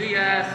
días.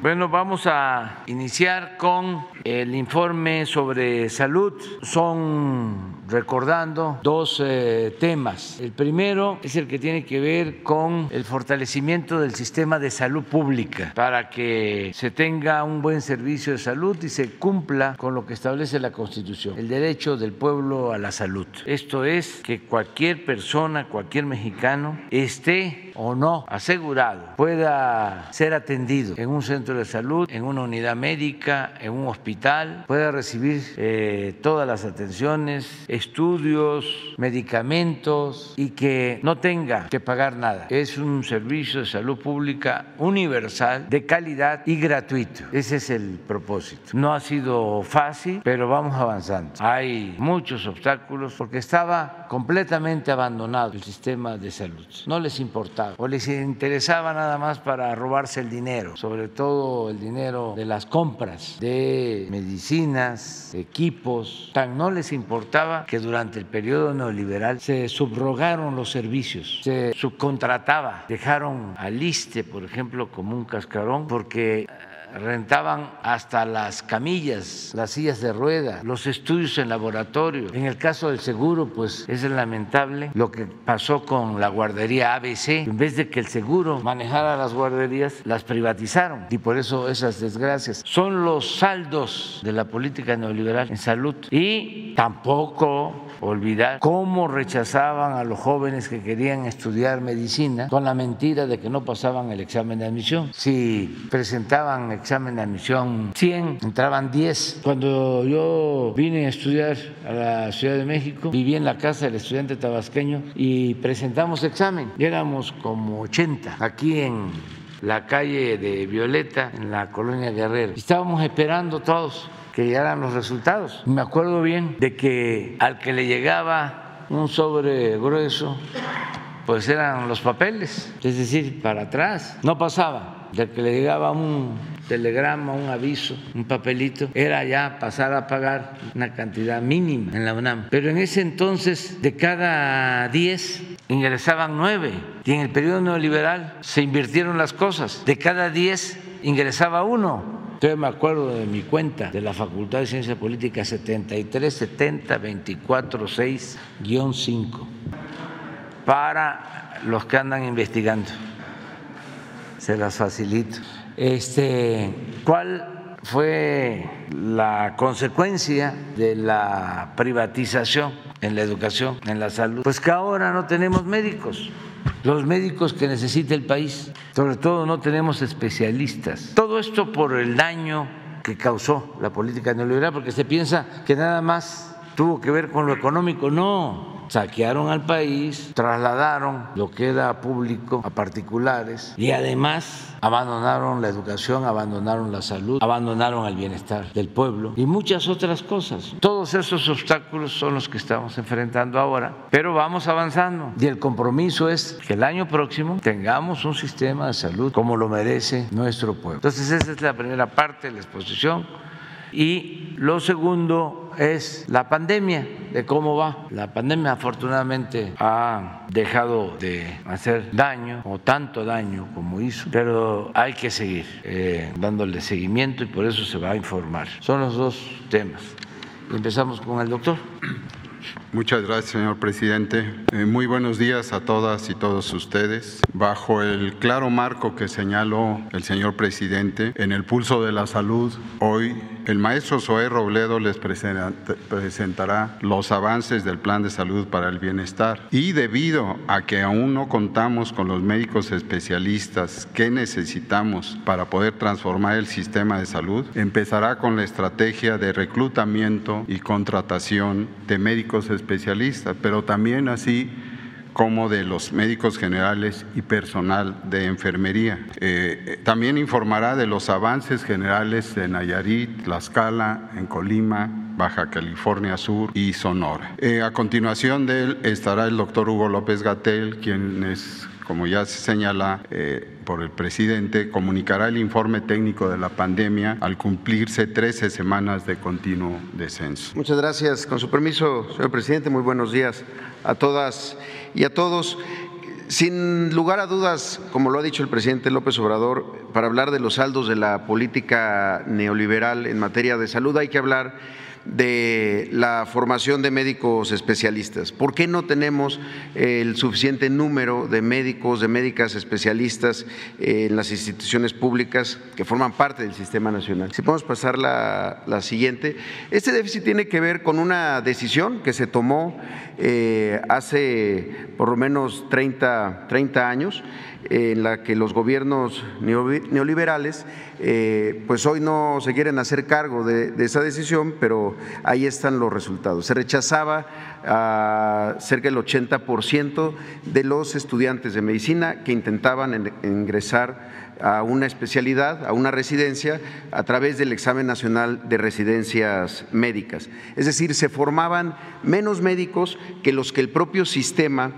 Bueno, vamos a iniciar con el informe sobre salud. Son recordando dos eh, temas. El primero es el que tiene que ver con el fortalecimiento del sistema de salud pública para que se tenga un buen servicio de salud y se cumpla con lo que establece la Constitución, el derecho del pueblo a la salud. Esto es que cualquier persona, cualquier mexicano esté o no asegurado pueda ser atendido en un centro de salud, en una unidad médica, en un hospital, pueda recibir eh, todas las atenciones, estudios, medicamentos y que no tenga que pagar nada. Es un servicio de salud pública universal, de calidad y gratuito. Ese es el propósito. No ha sido fácil, pero vamos avanzando. Hay muchos obstáculos porque estaba completamente abandonado el sistema de salud. No les importaba o les interesaba nada más para robarse el dinero, sobre todo el dinero de las compras de medicinas, equipos. Tan no les importaba que durante el periodo neoliberal se subrogaron los servicios, se subcontrataba, dejaron al ISTE, por ejemplo, como un cascarón, porque rentaban hasta las camillas, las sillas de rueda, los estudios en laboratorio. En el caso del seguro, pues es lamentable lo que pasó con la guardería ABC. En vez de que el seguro manejara las guarderías, las privatizaron y por eso esas desgracias. Son los saldos de la política neoliberal en salud y tampoco olvidar cómo rechazaban a los jóvenes que querían estudiar medicina con la mentira de que no pasaban el examen de admisión. Si presentaban examen de admisión 100, entraban 10. Cuando yo vine a estudiar a la Ciudad de México, viví en la casa del estudiante tabasqueño y presentamos examen. Y éramos como 80 aquí en la calle de Violeta, en la colonia Guerrero. Estábamos esperando todos que llegaran los resultados. Me acuerdo bien de que al que le llegaba un sobre grueso, pues eran los papeles, es decir, para atrás, no pasaba. Del que le llegaba un telegrama, un aviso, un papelito, era ya pasar a pagar una cantidad mínima en la UNAM. Pero en ese entonces, de cada 10 ingresaban 9 y en el periodo neoliberal se invirtieron las cosas. De cada 10 ingresaba uno yo me acuerdo de mi cuenta de la Facultad de Ciencias Políticas 73 70 24 6 5 para los que andan investigando. Se las facilito. Este, ¿cuál fue la consecuencia de la privatización en la educación, en la salud? Pues que ahora no tenemos médicos los médicos que necesita el país. Sobre todo no tenemos especialistas. Todo esto por el daño que causó la política neoliberal, porque se piensa que nada más tuvo que ver con lo económico. No, saquearon al país, trasladaron lo que era público a particulares y además abandonaron la educación, abandonaron la salud, abandonaron el bienestar del pueblo y muchas otras cosas. Todos esos obstáculos son los que estamos enfrentando ahora, pero vamos avanzando y el compromiso es que el año próximo tengamos un sistema de salud como lo merece nuestro pueblo. Entonces esa es la primera parte de la exposición y lo segundo es la pandemia, de cómo va. La pandemia afortunadamente ha dejado de hacer daño o tanto daño como hizo, pero hay que seguir eh, dándole seguimiento y por eso se va a informar. Son los dos temas. Empezamos con el doctor. Muchas gracias, señor presidente. Eh, muy buenos días a todas y todos ustedes. Bajo el claro marco que señaló el señor presidente en el pulso de la salud, hoy el maestro Zoé Robledo les presentará los avances del Plan de Salud para el Bienestar. Y debido a que aún no contamos con los médicos especialistas que necesitamos para poder transformar el sistema de salud, empezará con la estrategia de reclutamiento y contratación de médicos especialistas pero también así como de los médicos generales y personal de enfermería. Eh, eh, también informará de los avances generales en Nayarit, Tlaxcala, en Colima, Baja California Sur y Sonora. Eh, a continuación de él estará el doctor Hugo López Gatel, quien es como ya se señala eh, por el presidente, comunicará el informe técnico de la pandemia al cumplirse 13 semanas de continuo descenso. Muchas gracias. Con su permiso, señor presidente, muy buenos días a todas y a todos. Sin lugar a dudas, como lo ha dicho el presidente López Obrador, para hablar de los saldos de la política neoliberal en materia de salud hay que hablar de la formación de médicos especialistas. ¿Por qué no tenemos el suficiente número de médicos, de médicas especialistas en las instituciones públicas que forman parte del sistema nacional? Si podemos pasar la, la siguiente. Este déficit tiene que ver con una decisión que se tomó eh, hace por lo menos 30, 30 años en la que los gobiernos neoliberales, eh, pues hoy no se quieren hacer cargo de, esa decisión, pero ahí están los resultados. Se rechazaba a cerca del 80% de los estudiantes de medicina que intentaban ingresar a una especialidad, a una residencia, a través del examen nacional de residencias médicas. Es decir, se formaban menos médicos que los que el propio sistema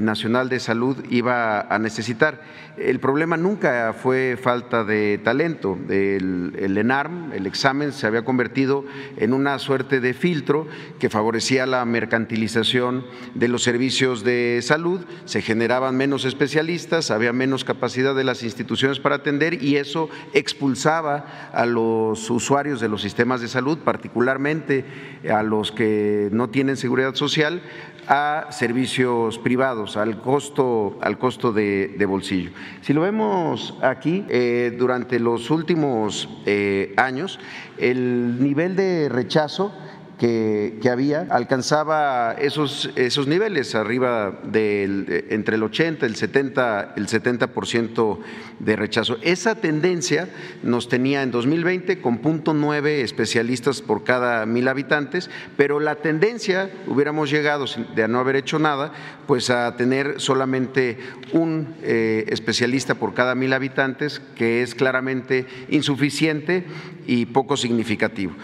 nacional de Salud iba a necesitar. El problema nunca fue falta de talento. El, el, ENARM, el examen, se había convertido en una suerte de filtro que favorecía la mercantilización de los servicios de salud, se generaban menos especialistas, había menos capacidad de las instituciones para atender y eso expulsaba a los usuarios de los sistemas de salud, particularmente a los que no tienen seguridad social, a servicios privados, al costo, al costo de, bolsillo. Si lo vemos aquí, eh, durante los últimos eh, años, el nivel de rechazo que, había alcanzaba esos, esos niveles, arriba del entre el 80, el 70, el 70% de rechazo. Esa tendencia nos tenía en 2020 con punto nueve especialistas por cada mil habitantes, pero la tendencia, hubiéramos llegado de no haber hecho nada, pues a tener solamente un eh, especialista por cada mil habitantes, que es claramente insuficiente y poco significativo.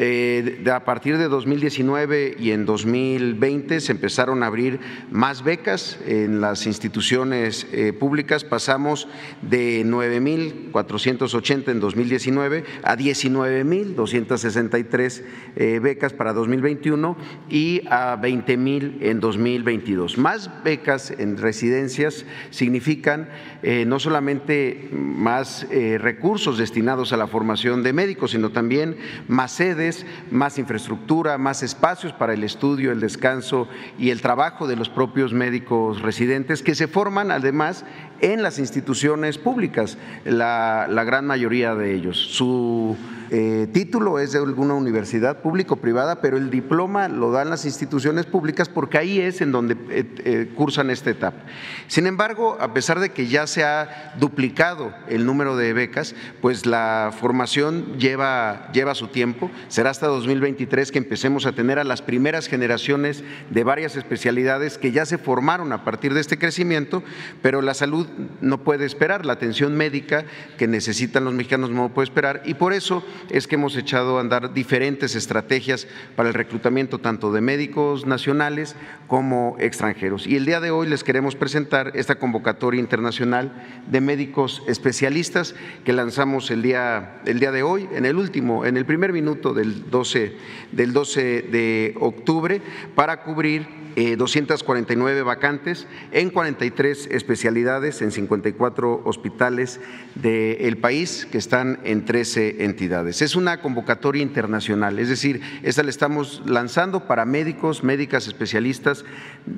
Eh, a partir de 2019 y en 2020 se empezaron a abrir más becas en las instituciones eh, públicas. Pasamos de 9.480 en 2019 a 19.263 eh, becas para 2021 y a 20.000 en 2022. Más becas en residencias significan no solamente más recursos destinados a la formación de médicos, sino también más sedes más infraestructura, más espacios para el estudio, el descanso y el trabajo de los propios médicos residentes que se forman además en las instituciones públicas, la, gran mayoría de ellos. Su eh, título es de alguna universidad pública o privada, pero el diploma lo dan las instituciones públicas porque ahí es en donde eh, eh, cursan esta etapa. Sin embargo, a pesar de que ya se ha duplicado el número de becas, pues la formación lleva, lleva su tiempo. Será hasta 2023 que empecemos a tener a las primeras generaciones de varias especialidades que ya se formaron a partir de este crecimiento, pero la salud no puede esperar, la atención médica que necesitan los mexicanos no puede esperar y por eso es que hemos echado a andar diferentes estrategias para el reclutamiento tanto de médicos nacionales como extranjeros. Y el día de hoy les queremos presentar esta convocatoria internacional de médicos especialistas que lanzamos el día, el día de hoy, en el último, en el primer minuto del 12, del 12 de octubre, para cubrir 249 eh, vacantes en 43 especialidades en 54 hospitales del país que están en 13 entidades. Es una convocatoria internacional, es decir, esta la estamos lanzando para médicos, médicas especialistas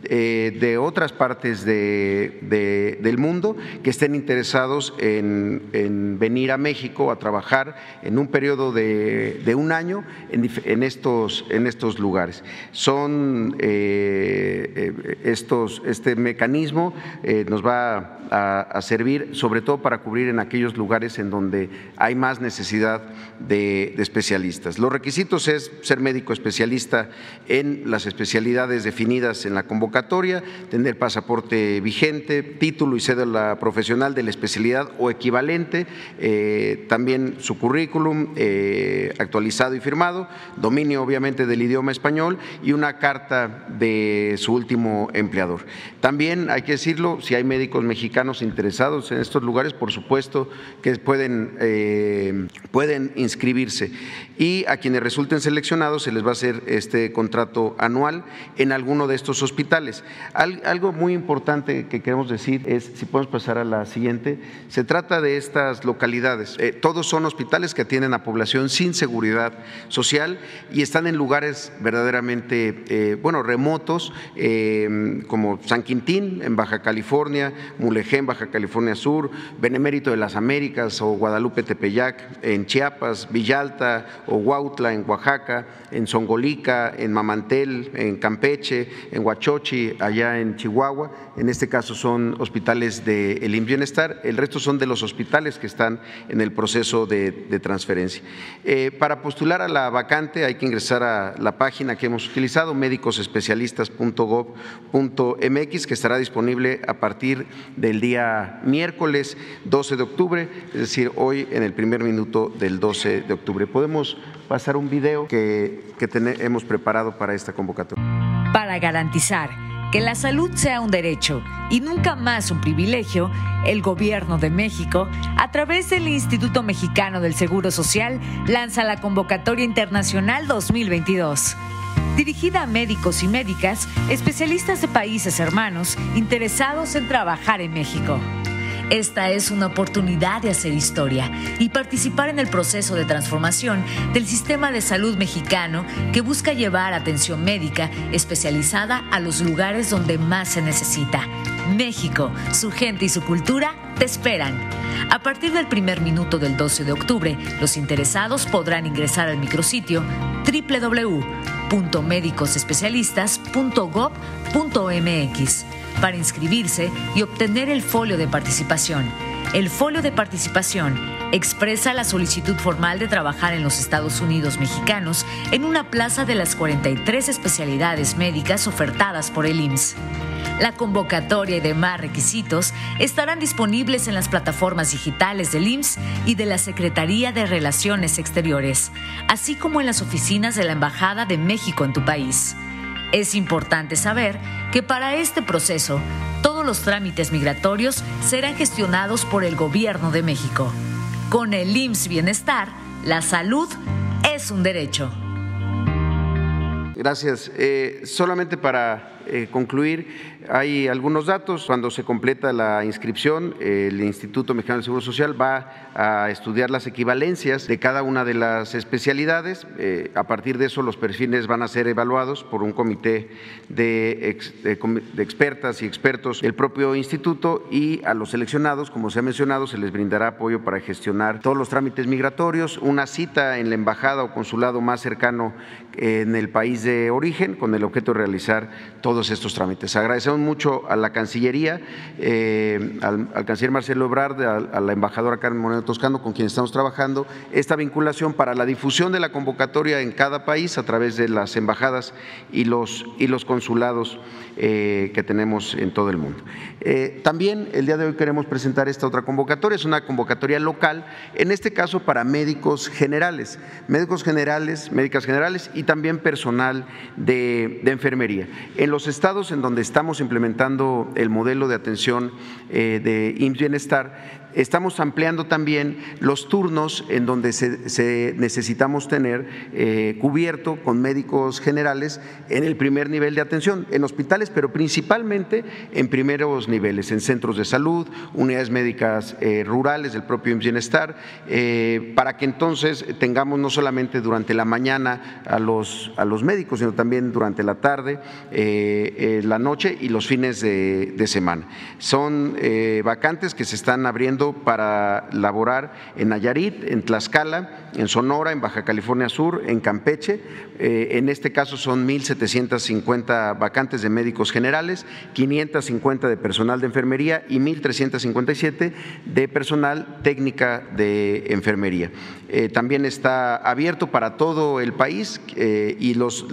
eh, de otras partes del mundo que estén interesados en, venir a México a trabajar en un periodo de, un año en, estos, en estos lugares. Son eh, estos, este mecanismo eh, nos va a, servir sobre todo para cubrir en aquellos lugares en donde hay más necesidad de, especialistas. Los requisitos es ser médico especialista en las especialidades definidas en la convocatoria, tener pasaporte vigente, título y cédula profesional de la especialidad o equivalente, eh, también su currículum actualizado y firmado, dominio obviamente del idioma español y una carta de su último empleador. También hay que decirlo, si hay médicos mexicanos interesados en estos lugares, por supuesto que pueden, eh, pueden inscribirse. Y a quienes resulten seleccionados se les va a hacer este contrato anual en alguno de estos hospitales. algo muy importante que queremos decir es, si podemos pasar a la siguiente, se trata de estas localidades. Eh, todos son hospitales que atienden a población sin seguridad social y están en lugares verdaderamente, eh, bueno, remotos, como San Quintín en Baja California, Mulegé en Baja California Sur, Benemérito de las Américas o Guadalupe Tepeyac en Chiapas, Villalta o Huautla en Oaxaca, en Songolica, en Mamantel, en Campeche, en Huachochi, allá en Chihuahua. En este caso son hospitales del de Bienestar, el resto son de los hospitales que están en el proceso de, transferencia. Eh, para postular a la vacante hay que ingresar a la página que hemos utilizado, médicosespecialistas.gov.mx, que estará disponible a partir del día miércoles 12 de octubre, es decir, hoy en el primer minuto del 12 de octubre. Podemos pasar un video que, hemos preparado para esta convocatoria. Para garantizar que la salud sea un derecho y nunca más un privilegio, el Gobierno de México, a través del Instituto Mexicano del Seguro Social, lanza la Convocatoria Internacional 2022 dirigida a médicos y médicas, especialistas de países hermanos interesados en trabajar en México. Esta es una oportunidad de hacer historia y participar en el proceso de transformación del sistema de salud mexicano que busca llevar atención médica especializada a los lugares donde más se necesita. México, su gente y su cultura te esperan. A partir del primer minuto del 12 de octubre, los interesados podrán ingresar al micrositio www.médicosespecialistas.gov.mx para inscribirse y obtener el folio de participación. El folio de participación expresa la solicitud formal de trabajar en los Estados Unidos mexicanos en una plaza de las 43 especialidades médicas ofertadas por el IMSS. La convocatoria y demás requisitos estarán disponibles en las plataformas digitales del IMSS y de la Secretaría de Relaciones Exteriores, así como en las oficinas de la Embajada de México en tu país. Es importante saber que para este proceso todos los trámites migratorios serán gestionados por el Gobierno de México. Con el IMSS Bienestar, la salud es un derecho. Gracias. Eh, solamente para eh, concluir, hay algunos datos. Cuando se completa la inscripción, el Instituto Mexicano del Seguro Social va a estudiar las equivalencias de cada una de las especialidades. Eh, a partir de eso, los perfiles van a ser evaluados por un comité de, expertas y expertos del propio instituto y a los seleccionados, como se ha mencionado, se les brindará apoyo para gestionar todos los trámites migratorios, una cita en la embajada o consulado más cercano en el país de origen con el objeto de realizar todos estos trámites. Agradecemos mucho a la Cancillería, eh, al, canciller Marcelo Ebrard, a, la embajadora Carmen Moreno Toscano, con quien estamos trabajando, esta vinculación para la difusión de la convocatoria en cada país a través de las embajadas y los, y los consulados eh, que tenemos en todo el mundo. Eh, también el día de hoy queremos presentar esta otra convocatoria, es una convocatoria local, en este caso para médicos generales, médicos generales, médicas generales y también personal de, de enfermería. En los estados en donde estamos implementando el modelo de atención eh, de IMSS Bienestar, estamos ampliando también los turnos en donde se, necesitamos tener eh, cubierto con médicos generales en el primer nivel de atención, en hospitales, pero principalmente en primeros niveles, en centros de salud, unidades médicas eh, rurales del propio Bienestar, eh, para que entonces tengamos no solamente durante la mañana a los, a los médicos, sino también durante la tarde, la noche y los fines de, de semana. Son vacantes que se están abriendo para laborar en Nayarit, en Tlaxcala, en Sonora, en Baja California Sur, en Campeche. Eh, en este caso son 1.750 vacantes de médicos generales, 550 de personal de enfermería y 1.357 de personal técnica de enfermería. Eh, también está abierto para todo el país eh, y los,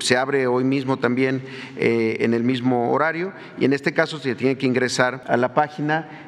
se abre hoy mismo también en el mismo horario y en este caso se tiene que ingresar a la página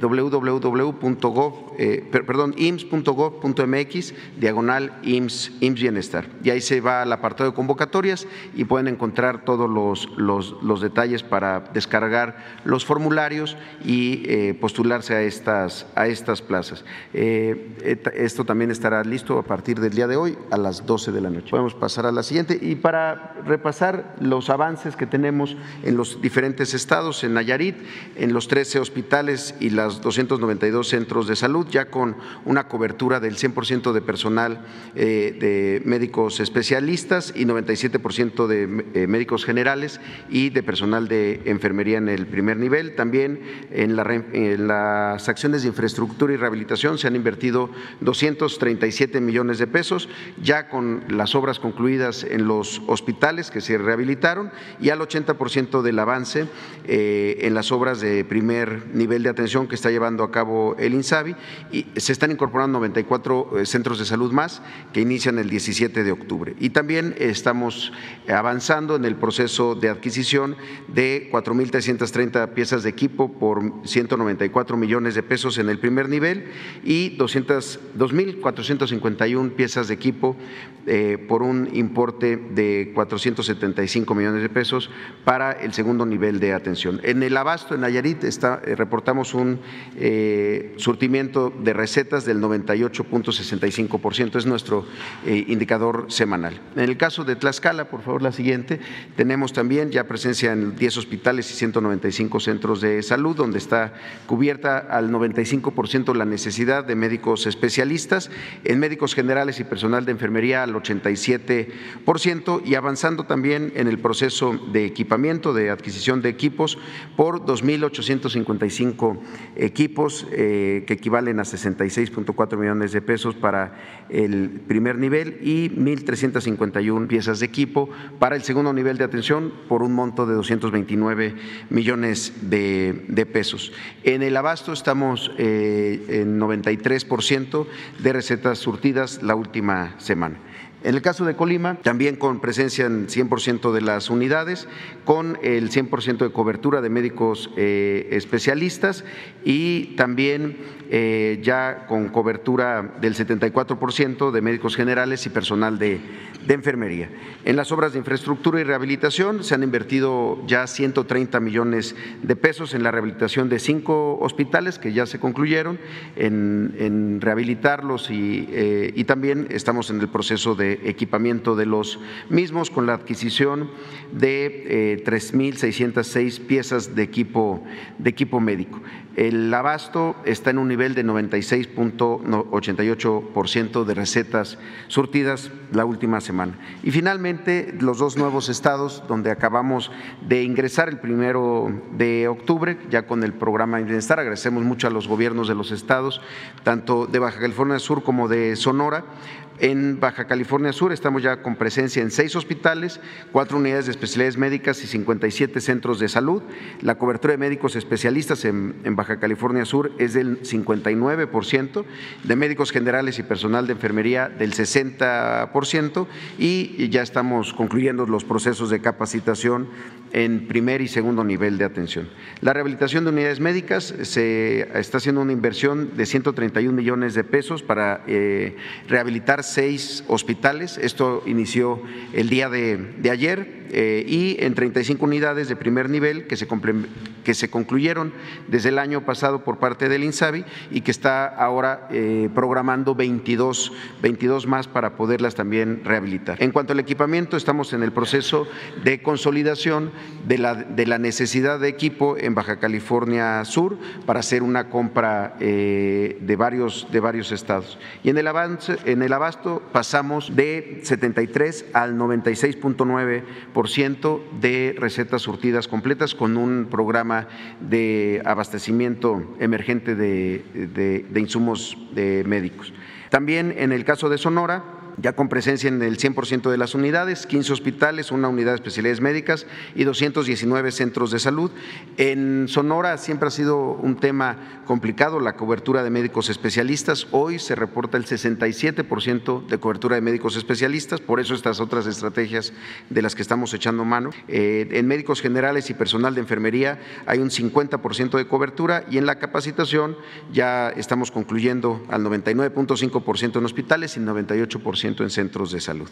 www.gov, eh, perdón, ims.gov.mx, diagonal IMSS, IMSS Bienestar. Y ahí se va al apartado de convocatorias y pueden encontrar todos los, los, detalles para descargar los formularios y postularse a estas, a estas plazas. esto también estará listo a partir del día de hoy a las 12 de la noche. Podemos pasar a la siguiente y para repasar los avances que tenemos en los diferentes estados, en Nayarit, en los 13 hospitales y los 292 centros de salud, ya con una cobertura del 100% de personal eh, de médicos especialistas y 97% de eh, médicos generales y de personal de enfermería en el primer nivel. También en, las acciones de infraestructura y rehabilitación se han invertido 237 millones de pesos, ya con las obras concluidas en los hospitales que se rehabilitaron y al 80% del avance eh, en las obras de primer nivel de atención que está llevando a cabo el INSABI y se están incorporando 94 eh, centros de salud más que inician el 17 de octubre. Y también estamos avanzando en el proceso de adquisición de 4.330 piezas de equipo por 194 millones de pesos en el primer nivel y 2.451 piezas de equipo eh, por un importe de 475 millones de pesos para el segundo nivel de atención. En el abasto, en Nayarit, está, eh, reportamos un eh, surtimiento de recetas del 98.65%, es nuestro eh, indicador semanal. En el caso de Tlaxcala, por favor, la siguiente, tenemos también ya presencia en 10 hospitales y 195 centros de salud, donde está cubierta al 95% la necesidad de médicos especialistas, en médicos generales y personal de enfermería al 87% y avanzando también en el proceso de equipamiento, de adquisición de equipos por 2.855 equipos eh, que equivalen a 66.4 millones de pesos para el primer nivel y 1.351 piezas de equipo para el segundo nivel de atención por un monto de 229 millones de, pesos. En el abasto estamos eh, en 93% de recetas surtidas la última semana. En el caso de Colima, también con presencia en 100% de las unidades, con el 100% de cobertura de médicos eh, especialistas y también eh, ya con cobertura del 74% de médicos generales y personal de, enfermería. En las obras de infraestructura y rehabilitación se han invertido ya 130 millones de pesos en la rehabilitación de cinco hospitales que ya se concluyeron, en, rehabilitarlos eh, y también estamos en el proceso de equipamiento de los mismos con la adquisición de 3.606 eh, piezas de equipo, de equipo médico. El abasto está en un nivel de 96.88% de recetas surtidas la última semana. Y finalmente, los dos nuevos estados donde acabamos de ingresar el primero de octubre, ya con el programa Bienestar, agradecemos mucho a los gobiernos de los estados, tanto de Baja California Sur como de Sonora, en Baja California Sur estamos ya con presencia en seis hospitales, cuatro unidades de especialidades médicas y 57 centros de salud. La cobertura de médicos especialistas en, Baja California Sur es del 59%, de médicos generales y personal de enfermería del 60% y ya estamos concluyendo los procesos de capacitación en primer y segundo nivel de atención. La rehabilitación de unidades médicas se está haciendo una inversión de 131 millones de pesos para eh, rehabilitar seis hospitales. Esto inició el día de, ayer eh, y en 35 unidades de primer nivel que se, que se concluyeron desde el año pasado por parte del INSABI y que está ahora eh, programando 22, 22 más para poderlas también rehabilitar. En cuanto al equipamiento, estamos en el proceso de consolidación de la, de la necesidad de equipo en Baja California Sur para hacer una compra eh, de, varios, de varios estados. Y en el, avance, en el abasto pasamos de 73 al 96.9% de recetas surtidas completas con un programa de abastecimiento emergente de, insumos médicos. También en el caso de Sonora, ya con presencia en el 100% de las unidades, 15 hospitales, una unidad de especialidades médicas y 219 centros de salud. En Sonora siempre ha sido un tema complicado la cobertura de médicos especialistas. Hoy se reporta el 67% de cobertura de médicos especialistas, por eso estas otras estrategias de las que estamos echando mano. Eh, en médicos generales y personal de enfermería hay un 50% de cobertura y en la capacitación ya estamos concluyendo al 99.5% en hospitales y 98% en centros de salud.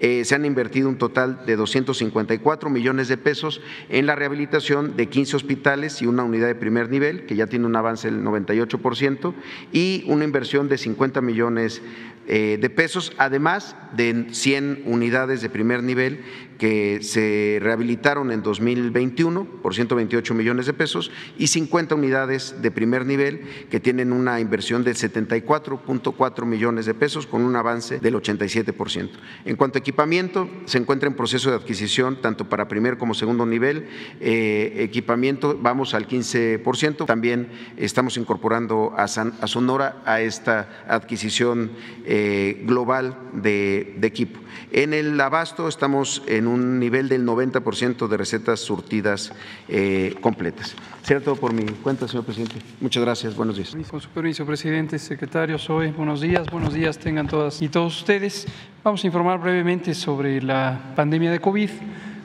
Eh, se han invertido un total de 254 millones de pesos en la rehabilitación de 15 hospitales y una unidad de primer nivel, que ya tiene un avance del 98%, y una inversión de 50 millones eh, de pesos, además de 100 unidades de primer nivel que se rehabilitaron en 2021 por 128 millones de pesos y 50 unidades de primer nivel que tienen una inversión de 74.4 millones de pesos con un avance del 87%. En cuanto a equipamiento, se encuentra en proceso de adquisición tanto para primer como segundo nivel. Eh, equipamiento, vamos al 15%. También estamos incorporando a, Sonora a esta adquisición eh, global de equipo. En el abasto estamos en un nivel del 90% de recetas surtidas eh, completas. Cierto por mi cuenta, señor presidente. Muchas gracias. Buenos días. Con su permiso, presidente, secretario, soy. Buenos días. Buenos días tengan todas y todos ustedes. Vamos a informar brevemente sobre la pandemia de COVID.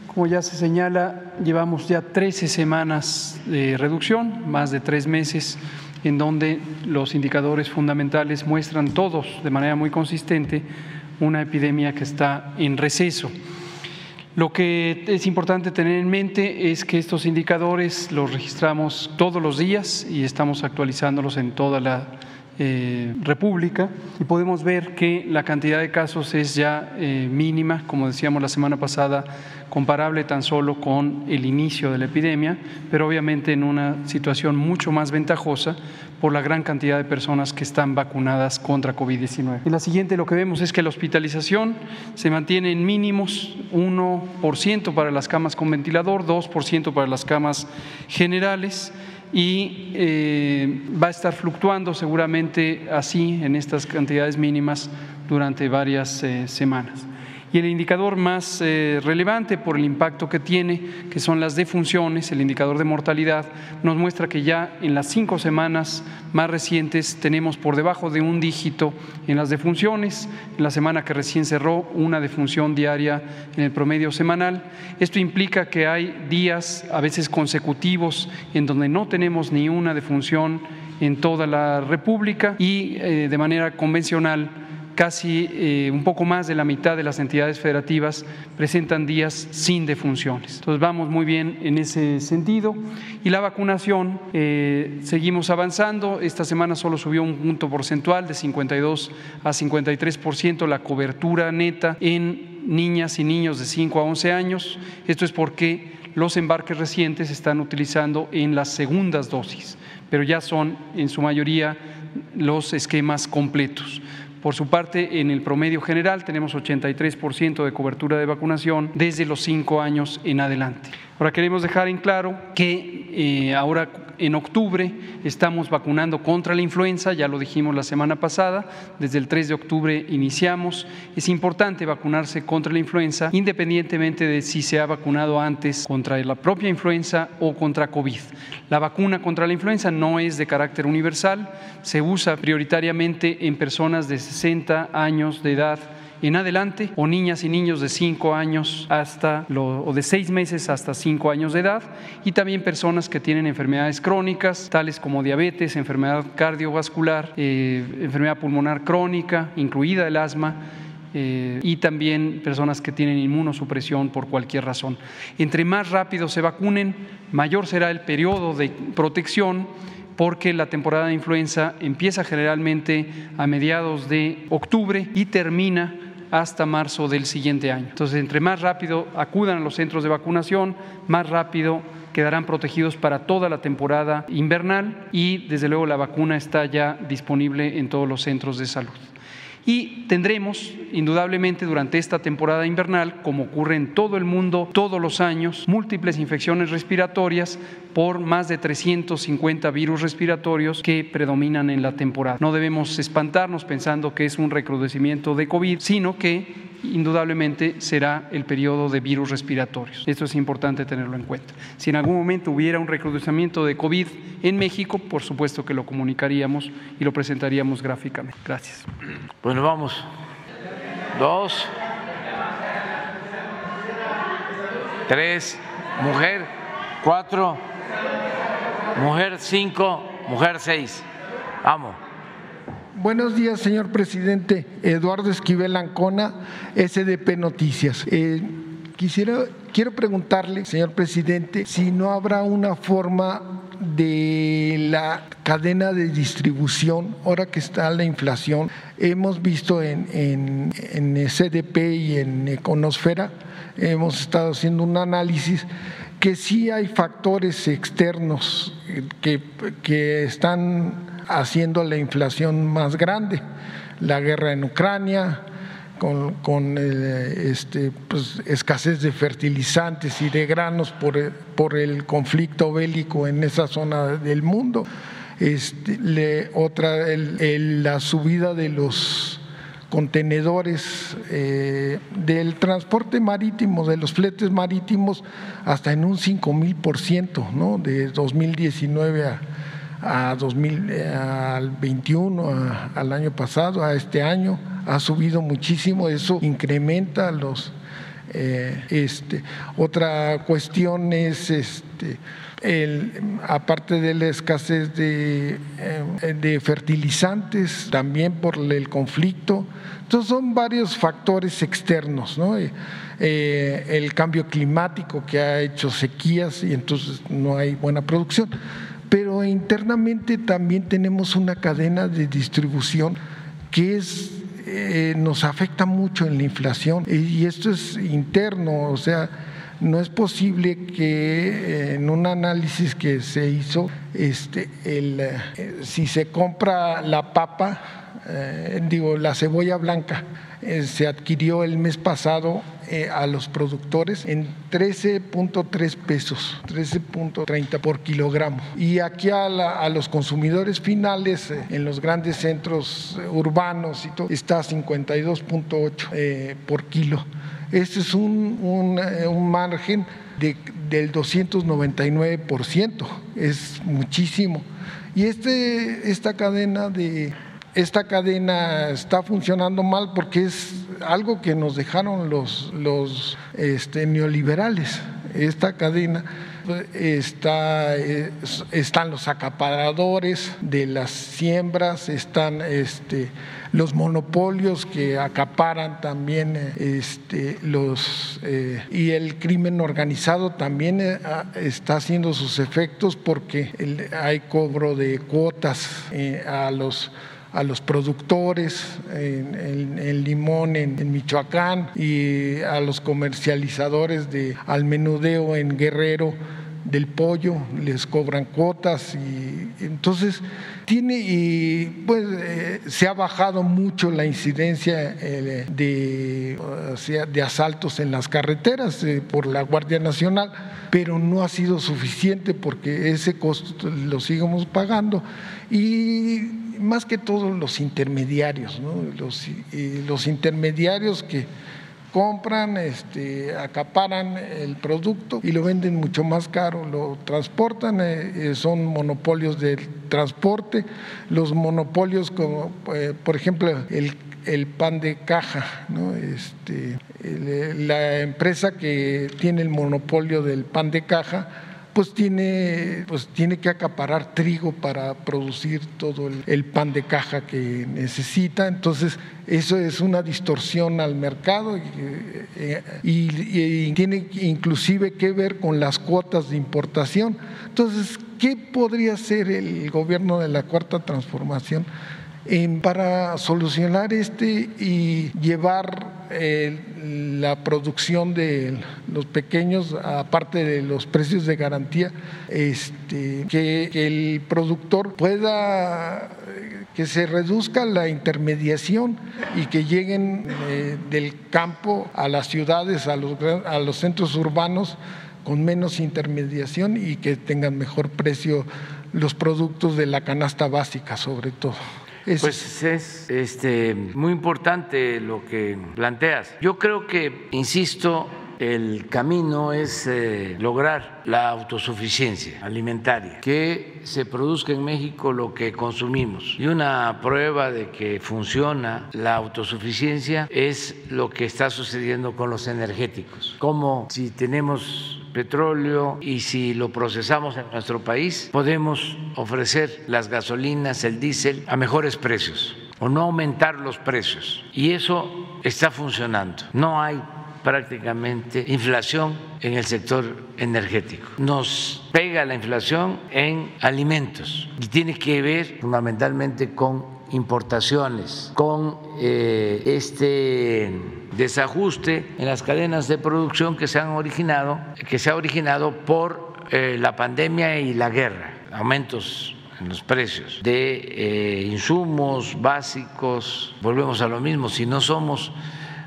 Como ya se señala, llevamos ya 13 semanas de reducción, más de tres meses, en donde los indicadores fundamentales muestran todos de manera muy consistente una epidemia que está en receso. Lo que es importante tener en mente es que estos indicadores los registramos todos los días y estamos actualizándolos en toda la eh, República y podemos ver que la cantidad de casos es ya eh, mínima, como decíamos la semana pasada, comparable tan solo con el inicio de la epidemia, pero obviamente en una situación mucho más ventajosa por la gran cantidad de personas que están vacunadas contra COVID-19. En la siguiente lo que vemos es que la hospitalización se mantiene en mínimos 1% para las camas con ventilador, 2% para las camas generales y eh, va a estar fluctuando seguramente así en estas cantidades mínimas durante varias eh, semanas. Y el indicador más eh, relevante por el impacto que tiene, que son las defunciones, el indicador de mortalidad, nos muestra que ya en las cinco semanas más recientes tenemos por debajo de un dígito en las defunciones. En la semana que recién cerró, una defunción diaria en el promedio semanal. Esto implica que hay días, a veces consecutivos, en donde no tenemos ni una defunción en toda la República y eh, de manera convencional casi eh, un poco más de la mitad de las entidades federativas presentan días sin defunciones. Entonces vamos muy bien en ese sentido. Y la vacunación, eh, seguimos avanzando. Esta semana solo subió un punto porcentual de 52 a 53% la cobertura neta en niñas y niños de 5 a 11 años. Esto es porque los embarques recientes se están utilizando en las segundas dosis, pero ya son en su mayoría los esquemas completos. Por su parte, en el promedio general tenemos 83% de cobertura de vacunación desde los cinco años en adelante. Ahora queremos dejar en claro que eh, ahora en octubre estamos vacunando contra la influenza, ya lo dijimos la semana pasada, desde el 3 de octubre iniciamos. Es importante vacunarse contra la influenza independientemente de si se ha vacunado antes contra la propia influenza o contra COVID. La vacuna contra la influenza no es de carácter universal, se usa prioritariamente en personas de 60 años de edad en adelante o niñas y niños de 5 años hasta o de 6 meses hasta 5 años de edad y también personas que tienen enfermedades crónicas tales como diabetes, enfermedad cardiovascular, eh, enfermedad pulmonar crónica, incluida el asma. Eh, y también personas que tienen inmunosupresión por cualquier razón. Entre más rápido se vacunen, mayor será el periodo de protección porque la temporada de influenza empieza generalmente a mediados de octubre y termina hasta marzo del siguiente año. Entonces, entre más rápido acudan a los centros de vacunación, más rápido quedarán protegidos para toda la temporada invernal y desde luego la vacuna está ya disponible en todos los centros de salud. Y tendremos, indudablemente, durante esta temporada invernal, como ocurre en todo el mundo todos los años, múltiples infecciones respiratorias por más de 350 virus respiratorios que predominan en la temporada. No debemos espantarnos pensando que es un recrudecimiento de COVID, sino que indudablemente será el periodo de virus respiratorios. Esto es importante tenerlo en cuenta. Si en algún momento hubiera un recrudecimiento de COVID en México, por supuesto que lo comunicaríamos y lo presentaríamos gráficamente. Gracias. Bueno, vamos. Dos. Tres. Mujer. Cuatro. Mujer cinco. Mujer seis. Vamos. Buenos días, señor presidente. Eduardo Esquivel Ancona, SDP Noticias. Eh, quisiera, quiero preguntarle, señor presidente, si no habrá una forma de la cadena de distribución, ahora que está la inflación, hemos visto en, en, en SDP y en Econosfera, hemos estado haciendo un análisis que sí hay factores externos que, que están haciendo la inflación más grande. La guerra en Ucrania, con, con este, pues, escasez de fertilizantes y de granos por, el conflicto bélico en esa zona del mundo. Este, otra, la subida de los contenedores eh, del transporte marítimo, de los fletes marítimos, hasta en un 5 mil por ciento, ¿no? de 2019 a, a 2000, eh, al 21, al año pasado, a este año, ha subido muchísimo, eso incrementa los... Eh, este, otra cuestión es, este, aparte de la escasez de, eh, de fertilizantes, también por el conflicto, entonces son varios factores externos, ¿no? el cambio climático que ha hecho sequías y entonces no hay buena producción pero internamente también tenemos una cadena de distribución que es eh, nos afecta mucho en la inflación. Y esto es interno, o sea, no es posible que eh, en un análisis que se hizo, este, el, eh, si se compra la papa, digo, la cebolla blanca, se adquirió el mes pasado eh, a los productores en 13.3 pesos, 13.30 por kilogramo. Y aquí a, los consumidores finales eh, en los grandes centros eh, urbanos y todo, está 52.8 por kilo. Este es un, un, margen de, del 299%, es muchísimo. Y este, esta cadena de esta cadena está funcionando mal porque es algo que nos dejaron los, los este, neoliberales. Esta cadena está, están los acaparadores de las siembras, están este, los monopolios que acaparan también este, eh, y el crimen organizado también eh, está haciendo sus efectos porque hay cobro de cuotas eh, a los a los productores en, limón en, Michoacán y a los comercializadores de almenudeo en Guerrero del pollo, les cobran cuotas y entonces tiene y pues eh, se ha bajado mucho la incidencia eh, de, de asaltos en las carreteras eh, por la Guardia Nacional, pero no ha sido suficiente porque ese costo lo seguimos pagando. Y más que todo los intermediarios, los, los intermediarios que compran, este, acaparan el producto y lo venden mucho más caro, lo transportan, eh, eh, son monopolios del transporte, los monopolios como, eh, por ejemplo, el, el, pan de caja, ¿no? este, la empresa que tiene el monopolio del pan de caja, pues tiene, pues tiene que acaparar trigo para producir todo el, pan de caja que necesita. Entonces, eso es una distorsión al mercado y, eh, y, tiene inclusive que ver con las cuotas de importación. Entonces, ¿qué podría hacer el gobierno de la Cuarta Transformación? Para solucionar este y llevar eh, la producción de los pequeños, aparte de los precios de garantía, este, que, el productor pueda, que se reduzca la intermediación y que lleguen eh, del campo a las ciudades, a los, a los centros urbanos con menos intermediación y que tengan mejor precio los productos de la canasta básica sobre todo. Pues es este, muy importante lo que planteas. Yo creo que, insisto, el camino es eh, lograr la autosuficiencia alimentaria, que se produzca en México lo que consumimos. Y una prueba de que funciona la autosuficiencia es lo que está sucediendo con los energéticos. Como si tenemos petróleo y si lo procesamos en nuestro país, podemos ofrecer las gasolinas, el diésel a mejores precios o no aumentar los precios. Y eso está funcionando. No hay prácticamente inflación en el sector energético. Nos pega la inflación en alimentos y tiene que ver fundamentalmente con importaciones, con eh, este desajuste en las cadenas de producción que se han originado, que se ha originado por eh, la pandemia y la guerra, aumentos en los precios de eh, insumos básicos, volvemos a lo mismo, si no somos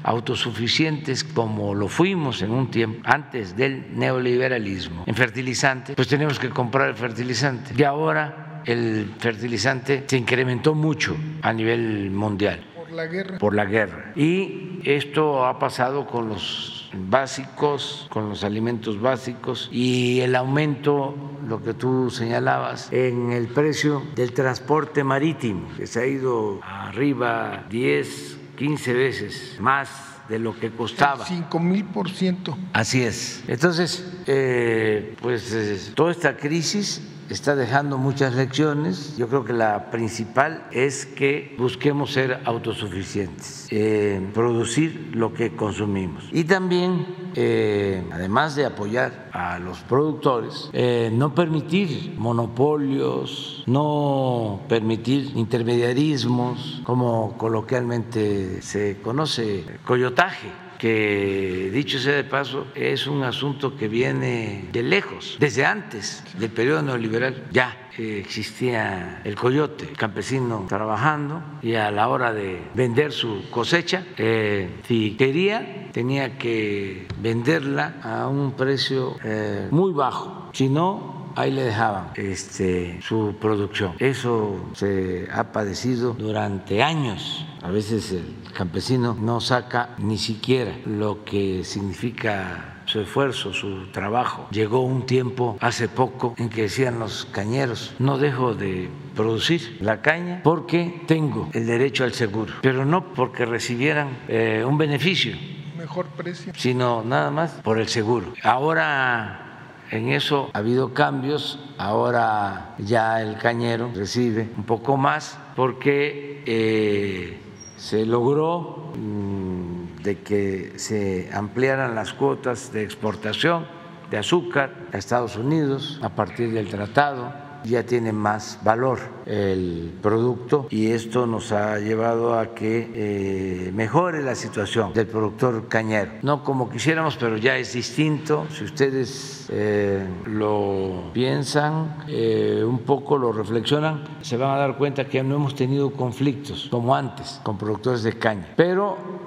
autosuficientes como lo fuimos en un tiempo antes del neoliberalismo en fertilizantes, pues tenemos que comprar el fertilizante. Y ahora el fertilizante se incrementó mucho a nivel mundial. Por la guerra. Por la guerra. Y esto ha pasado con los básicos, con los alimentos básicos y el aumento, lo que tú señalabas, en el precio del transporte marítimo, que se ha ido arriba 10, 15 veces más de lo que costaba. 5 mil por ciento. Así es. Entonces, eh, pues eh, toda esta crisis está dejando muchas lecciones. Yo creo que la principal es que busquemos ser autosuficientes, eh, producir lo que consumimos. Y también, eh, además de apoyar a los productores, eh, no permitir monopolios, no permitir intermediarismos, como coloquialmente se conoce, coyotaje que dicho sea de paso, es un asunto que viene de lejos, desde antes del periodo neoliberal. Ya existía el coyote, el campesino trabajando y a la hora de vender su cosecha, eh, si quería, tenía que venderla a un precio eh, muy bajo, si no, ahí le dejaban este, su producción. Eso se ha padecido durante años. A veces el campesino no saca ni siquiera lo que significa su esfuerzo, su trabajo. Llegó un tiempo hace poco en que decían los cañeros, no dejo de producir la caña porque tengo el derecho al seguro, pero no porque recibieran eh, un beneficio. Mejor precio. Sino nada más por el seguro. Ahora en eso ha habido cambios, ahora ya el cañero recibe un poco más porque eh, se logró mm, de que se ampliaran las cuotas de exportación de azúcar a Estados Unidos a partir del tratado ya tiene más valor el producto y esto nos ha llevado a que eh, mejore la situación del productor cañero. No como quisiéramos, pero ya es distinto. Si ustedes eh, lo piensan, eh, un poco lo reflexionan, se van a dar cuenta que no hemos tenido conflictos como antes con productores de caña. Pero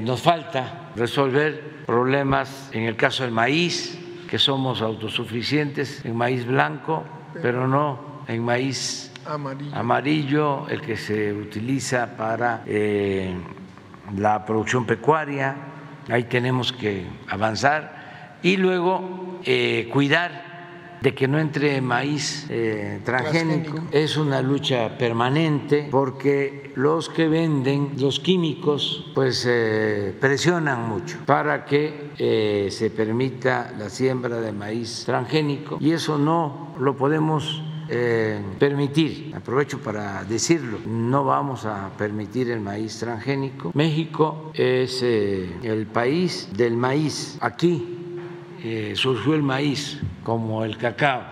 nos falta resolver problemas en el caso del maíz, que somos autosuficientes en maíz blanco, pero no en maíz amarillo, el que se utiliza para eh, la producción pecuaria. Ahí tenemos que avanzar y luego eh, cuidar de que no entre maíz eh, transgénico. Es una lucha permanente porque los que venden los químicos pues presionan mucho para que se permita la siembra de maíz transgénico y eso no lo podemos eh, permitir, aprovecho para decirlo, no vamos a permitir el maíz transgénico. México es eh, el país del maíz. Aquí eh, surgió el maíz como el cacao.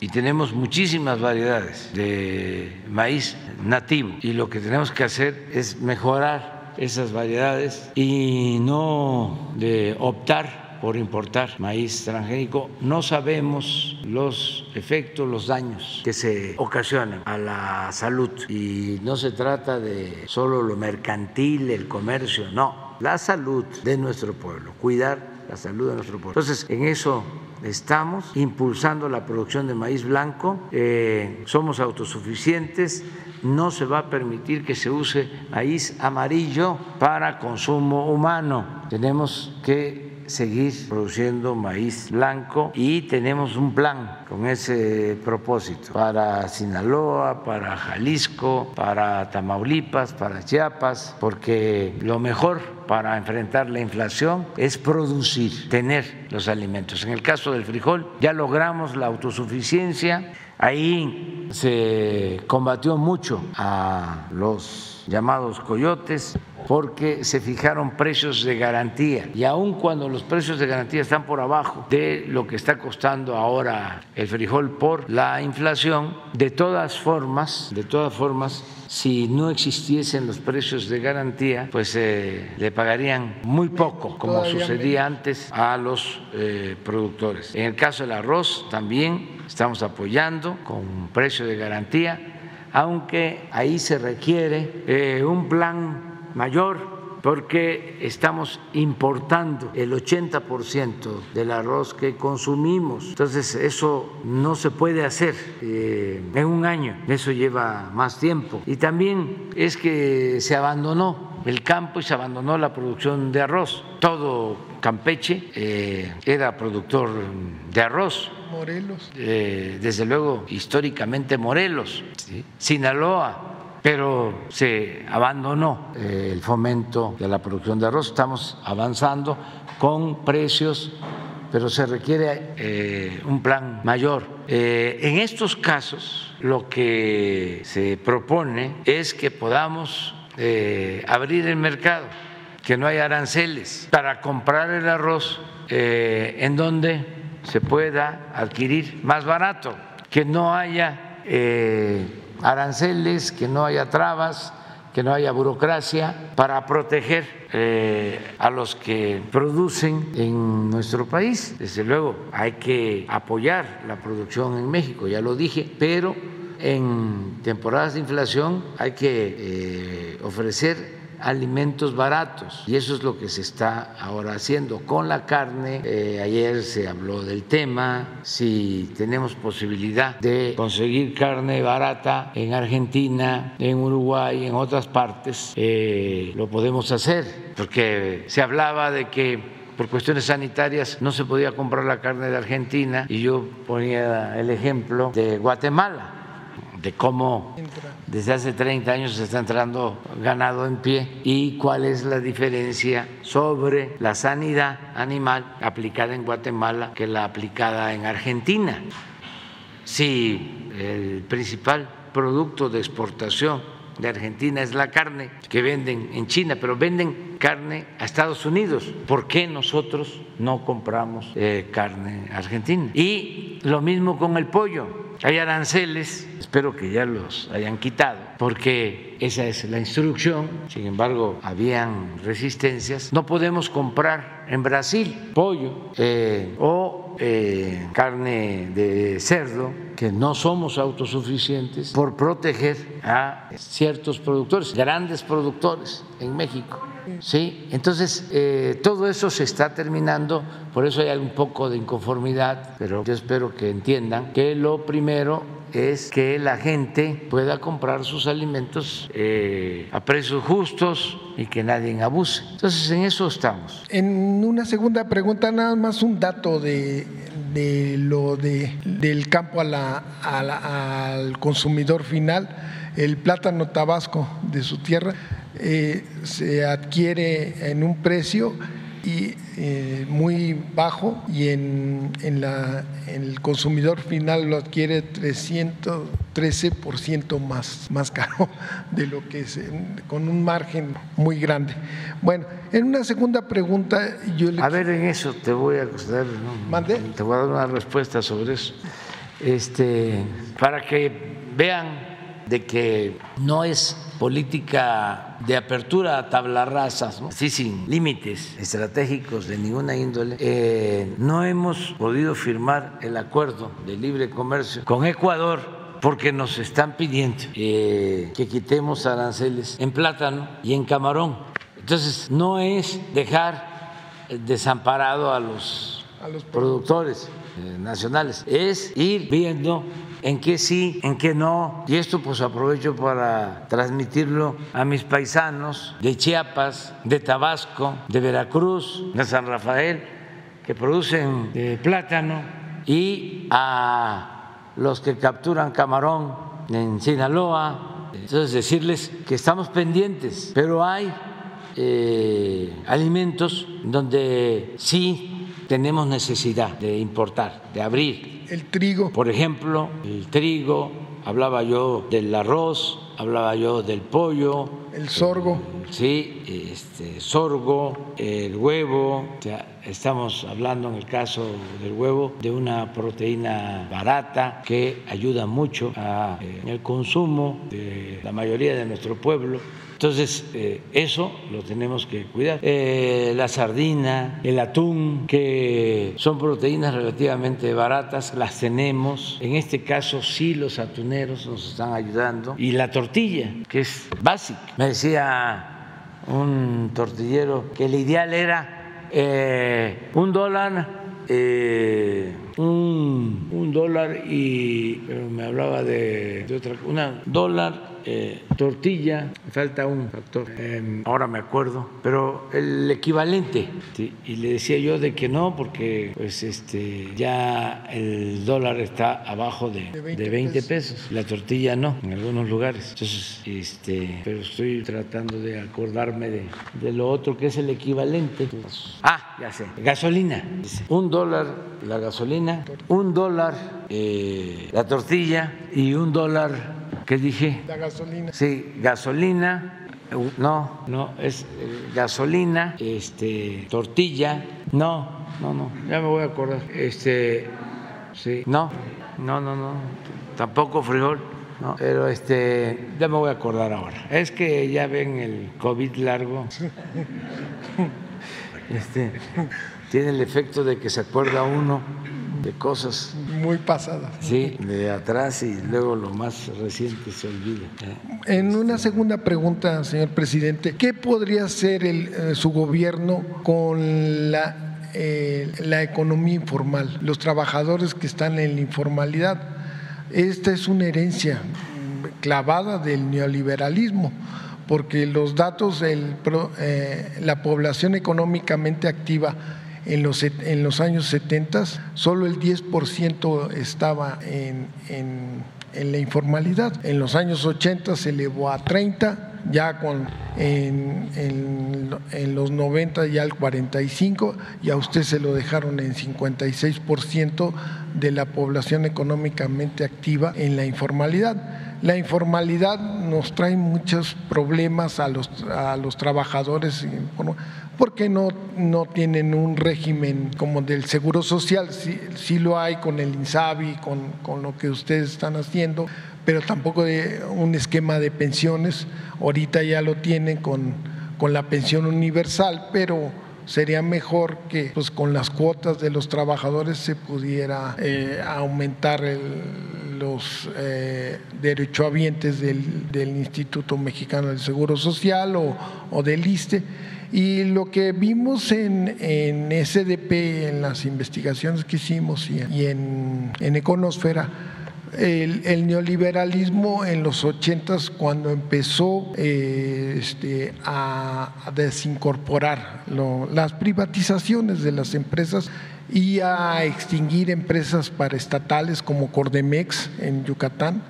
Y tenemos muchísimas variedades de maíz nativo y lo que tenemos que hacer es mejorar esas variedades y no de optar por importar maíz transgénico, no sabemos los efectos, los daños que se ocasionan a la salud. Y no se trata de solo lo mercantil, el comercio, no, la salud de nuestro pueblo, cuidar la salud de nuestro pueblo. Entonces, en eso estamos impulsando la producción de maíz blanco, eh, somos autosuficientes, no se va a permitir que se use maíz amarillo para consumo humano. Tenemos que seguir produciendo maíz blanco y tenemos un plan con ese propósito para Sinaloa, para Jalisco, para Tamaulipas, para Chiapas, porque lo mejor para enfrentar la inflación es producir, tener los alimentos. En el caso del frijol ya logramos la autosuficiencia, ahí se combatió mucho a los llamados coyotes porque se fijaron precios de garantía y aun cuando los precios de garantía están por abajo de lo que está costando ahora el frijol por la inflación, de todas formas, de todas formas, si no existiesen los precios de garantía, pues eh, le pagarían muy poco, como sucedía antes, a los eh, productores. En el caso del arroz también estamos apoyando con precio de garantía, aunque ahí se requiere eh, un plan mayor porque estamos importando el 80% del arroz que consumimos. Entonces eso no se puede hacer eh, en un año, eso lleva más tiempo. Y también es que se abandonó el campo y se abandonó la producción de arroz. Todo Campeche eh, era productor de arroz. Morelos. Eh, desde luego, históricamente Morelos. Sinaloa pero se abandonó eh, el fomento de la producción de arroz. Estamos avanzando con precios, pero se requiere eh, un plan mayor. Eh, en estos casos, lo que se propone es que podamos abrir el mercado, que no haya aranceles para comprar el arroz en donde se pueda adquirir más barato, que no haya aranceles, que no haya trabas, que no haya burocracia para proteger eh, a los que producen en nuestro país. Desde luego hay que apoyar la producción en México, ya lo dije, pero en temporadas de inflación hay que eh, ofrecer alimentos baratos y eso es lo que se está ahora haciendo con la carne. Eh, ayer se habló del tema, si tenemos posibilidad de conseguir carne barata en Argentina, en Uruguay, en otras partes, eh, lo podemos hacer, porque se hablaba de que por cuestiones sanitarias no se podía comprar la carne de Argentina y yo ponía el ejemplo de Guatemala de cómo desde hace 30 años se está entrando ganado en pie y cuál es la diferencia sobre la sanidad animal aplicada en Guatemala que la aplicada en Argentina. Si el principal producto de exportación de Argentina es la carne que venden en China, pero venden carne a Estados Unidos. ¿Por qué nosotros no compramos eh, carne argentina? Y lo mismo con el pollo hay aranceles, espero que ya los hayan quitado, porque esa es la instrucción, sin embargo, habían resistencias. No podemos comprar en Brasil pollo eh, o eh, carne de cerdo, que no somos autosuficientes, por proteger a ciertos productores, grandes productores en México. Sí, entonces eh, todo eso se está terminando, por eso hay un poco de inconformidad, pero yo espero que entiendan que lo primero es que la gente pueda comprar sus alimentos eh, a precios justos y que nadie abuse. Entonces en eso estamos. En una segunda pregunta, nada más un dato de, lo de, del campo al consumidor final, el plátano tabasco de su tierra eh, se adquiere en un precio y, eh, muy bajo y en, la, el consumidor final lo adquiere 313% más, más caro de lo que es, con un margen muy grande. Bueno, en una segunda pregunta yo A ver, en eso te voy a dar, te voy a dar una respuesta sobre eso. Este, para que vean de que no es política de apertura a tablas rasas, sí, sin límites estratégicos de ninguna índole, eh, no hemos podido firmar el acuerdo de libre comercio con Ecuador porque nos están pidiendo eh, que quitemos aranceles en plátano y en camarón. Entonces, no es dejar desamparado a los, productores eh, nacionales, es ir viendo en qué sí, en qué no. Y esto pues aprovecho para transmitirlo a mis paisanos de Chiapas, de Tabasco, de Veracruz, de San Rafael, que producen eh, plátano, y a los que capturan camarón en Sinaloa. Entonces decirles que estamos pendientes, pero hay eh, alimentos donde sí tenemos necesidad de importar, de abrir el trigo. Por ejemplo, el trigo, hablaba yo del arroz, hablaba yo del pollo. El sorgo. Sí, este, sorgo, el huevo. estamos hablando en el caso del huevo de una proteína barata que ayuda mucho al eh, consumo de la mayoría de nuestro pueblo entonces, eh, eso lo tenemos que cuidar. Eh, la sardina, el atún, que son proteínas relativamente baratas, las tenemos. En este caso, sí, los atuneros nos están ayudando. Y la tortilla, que es básica. Me decía un tortillero que el ideal era eh, un dólar un, dólar y me hablaba de, de otra una dólar eh, tortilla, falta un factor, em, ahora me acuerdo, pero el equivalente. Y le decía yo de que no, porque pues este ya el dólar está abajo de, de 20, pesos. la tortilla no, en algunos lugares. Entonces, este, pero estoy tratando de acordarme de, de lo otro que es el equivalente. Ah, ya sé, gasolina. Un dólar la gasolina, un dólar eh, la tortilla y un dólar ¿Qué dije? La gasolina. Sí, gasolina. No, no, es eh, gasolina, este, tortilla. No, no, no, ya me voy a acordar. Este, sí, no, no, no, no, tampoco frijol. No, pero este, ya me voy a acordar ahora. Es que ya ven el COVID largo. Este, tiene el efecto de que se acuerda uno de cosas muy pasadas. Sí, de atrás y luego lo más reciente se olvida. ¿eh? En una segunda pregunta, señor presidente, ¿qué podría hacer el, eh, su gobierno con la, eh, la economía informal, los trabajadores que están en la informalidad? Esta es una herencia clavada del neoliberalismo porque los datos, el, la población económicamente activa en los, en los años 70 solo el 10% estaba en, en, la informalidad. En los años 80 se elevó a 30, ya con en, en, los 90 ya al 45 y a usted se lo dejaron en 56% de la población económicamente activa en la informalidad. La informalidad nos trae muchos problemas a los, a los trabajadores porque no, no tienen un régimen como del seguro social, sí, lo hay con el INSABI, con, con, lo que ustedes están haciendo, pero tampoco de un esquema de pensiones, ahorita ya lo tienen con, con la pensión universal, pero sería mejor que pues, con las cuotas de los trabajadores se pudiera eh, aumentar los eh, derechohabientes del, del, Instituto Mexicano del Seguro Social o, o del ISTE y lo que vimos en, en SDP, en las investigaciones que hicimos y en, en Econosfera, el, neoliberalismo en los ochentas cuando empezó eh, este, a, desincorporar las privatizaciones de las empresas y a extinguir empresas paraestatales como Cordemex en Yucatán,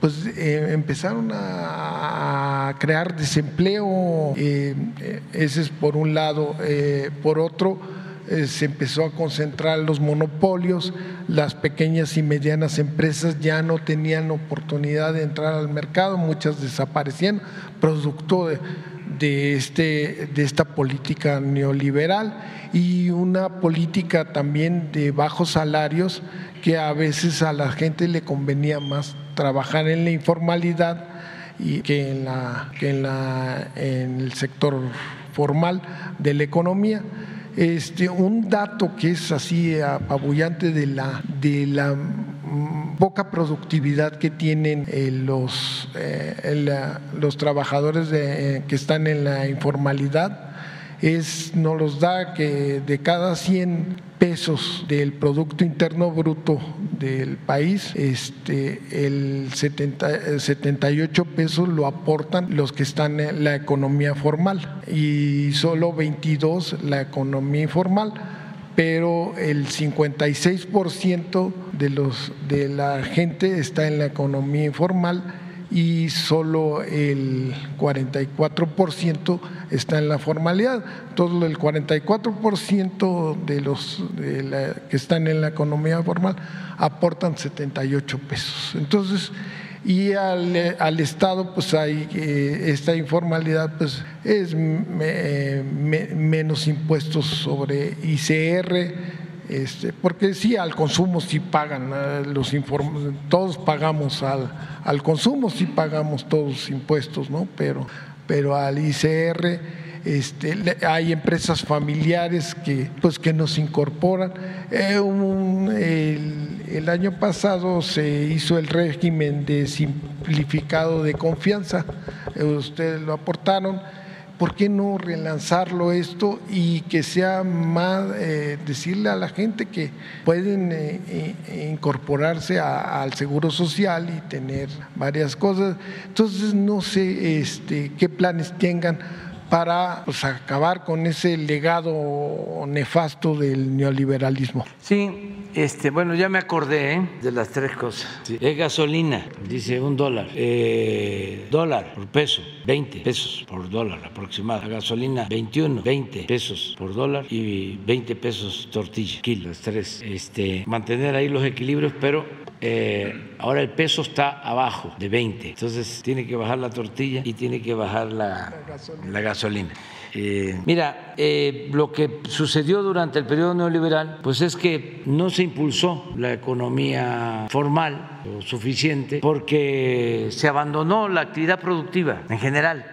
pues eh, empezaron a, crear desempleo, eh, ese es por un lado, eh, por otro, se empezó a concentrar los monopolios, las pequeñas y medianas empresas ya no tenían oportunidad de entrar al mercado, muchas desaparecían, producto de, de, este, de esta política neoliberal y una política también de bajos salarios que a veces a la gente le convenía más trabajar en la informalidad y que en, la, que en, la, en el sector formal de la economía. Este, un dato que es así apabullante de la, de la poca productividad que tienen eh, los, eh, los trabajadores de, eh, que están en la informalidad es, nos los da que de cada 100 pesos del Producto Interno Bruto del país, este, el, 70, 78 pesos lo aportan los que están en la economía formal y solo 22 la economía informal pero el 56% de, los, de la gente está en la economía informal y solo el 44% está en la formalidad. Todo el 44% de los que están en la economía formal aportan 78 pesos. Entonces, y al, Estado, pues hay eh, esta informalidad, pues es menos impuestos sobre ICR, este, porque sí, al consumo sí pagan, los todos pagamos al, al consumo, sí pagamos todos impuestos, ¿no? Pero, pero al ICR este, hay empresas familiares que, pues, que nos incorporan. Eh, el, año pasado se hizo el régimen de simplificado de confianza, eh, ustedes lo aportaron ¿por qué no relanzarlo esto y que sea más, eh, decirle a la gente que pueden eh, incorporarse al seguro social y tener varias cosas? Entonces, no sé este, qué planes tengan para pues, acabar con ese legado nefasto del neoliberalismo. Sí, este, bueno, ya me acordé ¿eh? de las tres cosas. Es gasolina, dice un dólar, eh, dólar por peso, 20 pesos por dólar aproximado. gasolina, 21, 20 pesos por dólar y 20 pesos tortilla, kilos, tres. Este, mantener ahí los equilibrios, pero eh, ahora el peso está abajo de 20, entonces tiene que bajar la tortilla y tiene que bajar la, gasolina. Eh, mira, eh, lo que sucedió durante el periodo neoliberal, pues es que no se impulsó la economía formal lo suficiente porque se abandonó la actividad productiva en general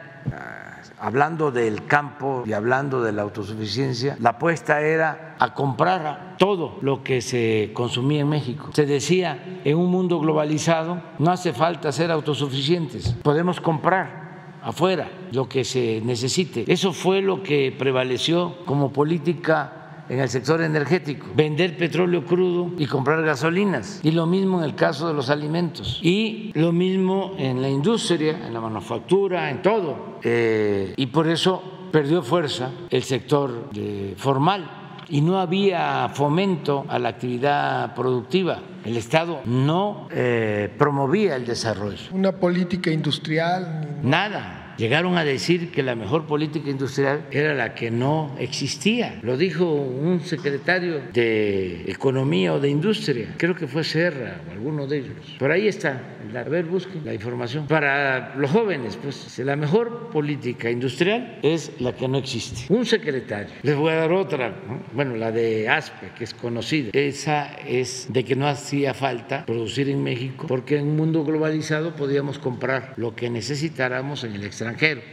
hablando del campo y hablando de la autosuficiencia, la apuesta era a comprar todo lo que se consumía en México. Se decía, en un mundo globalizado no hace falta ser autosuficientes, podemos comprar afuera lo que se necesite. Eso fue lo que prevaleció como política en el sector energético, vender petróleo crudo y comprar gasolinas. Y lo mismo en el caso de los alimentos. Y lo mismo en la industria, en la manufactura, en todo. Eh, y por eso perdió fuerza el sector formal y no había fomento a la actividad productiva. El Estado no eh, promovía el desarrollo. Una política industrial. Nada Llegaron a decir que la mejor política industrial era la que no existía. Lo dijo un secretario de Economía o de Industria, creo que fue Serra o alguno de ellos. Por ahí está, a ver, busquen la información. Para los jóvenes, pues la mejor política industrial es la que no existe. Un secretario. Les voy a dar otra, bueno, la de ASPE, que es conocida. Esa es de que no hacía falta producir en México porque en un mundo globalizado podíamos comprar lo que necesitáramos en el extranjero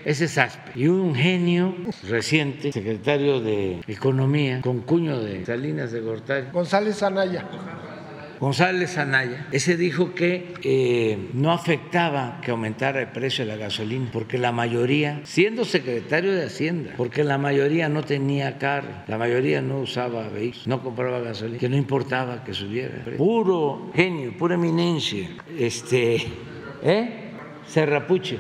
ese es ASPE. Y un genio reciente, secretario de Economía, con cuño de Salinas de Gortari. González Anaya. González Anaya, ese dijo que eh, no afectaba que aumentara el precio de la gasolina, porque la mayoría, siendo secretario de Hacienda, porque la mayoría no tenía carro, la mayoría no usaba vehículos, no compraba gasolina, que no importaba que subiera. Puro genio, pura eminencia, este, ¿eh? Serrapuche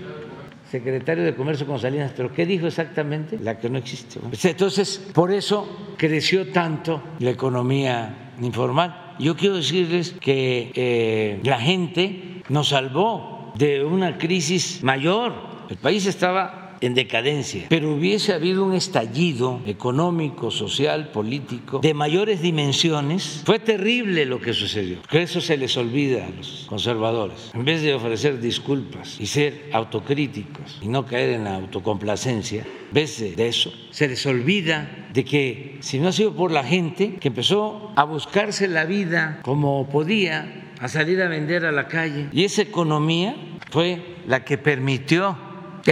secretario de Comercio con Salinas, pero ¿qué dijo exactamente? La que no existe. Entonces, por eso creció tanto la economía informal. Yo quiero decirles que eh, la gente nos salvó de una crisis mayor. El país estaba en decadencia, pero hubiese habido un estallido económico, social, político de mayores dimensiones, fue terrible lo que sucedió. Que eso se les olvida a los conservadores. En vez de ofrecer disculpas y ser autocríticos y no caer en la autocomplacencia, en vez de eso, se les olvida de que si no ha sido por la gente que empezó a buscarse la vida como podía, a salir a vender a la calle, y esa economía fue la que permitió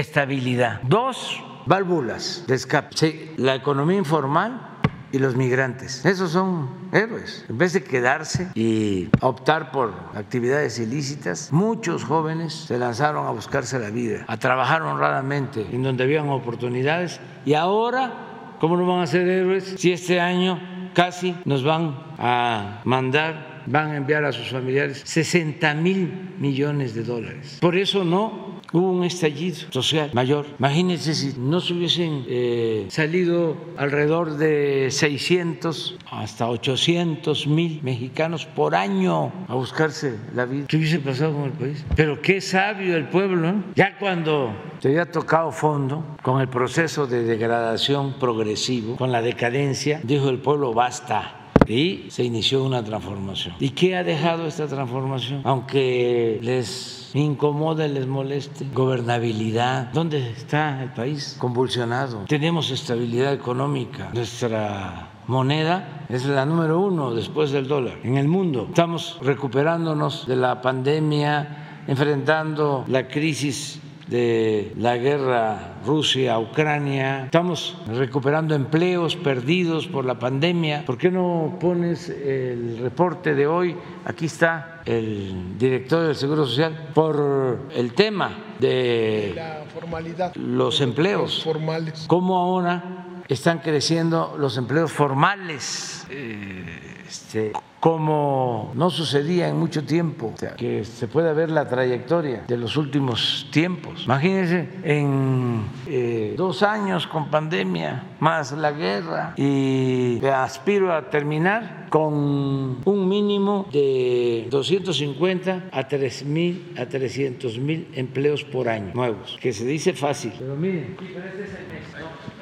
estabilidad. Dos válvulas de escape. la economía informal y los migrantes. Esos son héroes. En vez de quedarse y optar por actividades ilícitas, muchos jóvenes se lanzaron a buscarse la vida, a trabajar honradamente en donde habían oportunidades y ahora ¿Cómo no van a ser héroes si este año casi nos van a mandar, van a enviar a sus familiares 60 mil millones de dólares? Por eso no hubo un estallido social mayor. Imagínense si no se hubiesen eh, salido alrededor de 600 hasta 800 mil mexicanos por año a buscarse la vida. ¿Qué hubiese pasado con el país? Pero qué sabio el pueblo, ¿no? Ya cuando se había tocado fondo con el proceso de degradación progresivo, con la decadencia, dijo el pueblo basta y se inició una transformación. ¿Y qué ha dejado esta transformación? Aunque les incomode, les moleste, gobernabilidad. ¿Dónde está el país? Convulsionado. Tenemos estabilidad económica. Nuestra moneda es la número uno después del dólar en el mundo. Estamos recuperándonos de la pandemia, enfrentando la crisis de la guerra Rusia-Ucrania. Estamos recuperando empleos perdidos por la pandemia. ¿Por qué no pones el reporte de hoy? Aquí está el director del Seguro Social por el tema de La formalidad. los empleos. formales. ¿Cómo ahora están creciendo los empleos formales? Eh, este, como no sucedía en mucho tiempo, que se pueda ver la trayectoria de los últimos tiempos. Imagínense, en eh, dos años con pandemia, más la guerra, y aspiro a terminar con un mínimo de 250 a 3 mil a 300 mil empleos por año nuevos, que se dice fácil. Pero miren,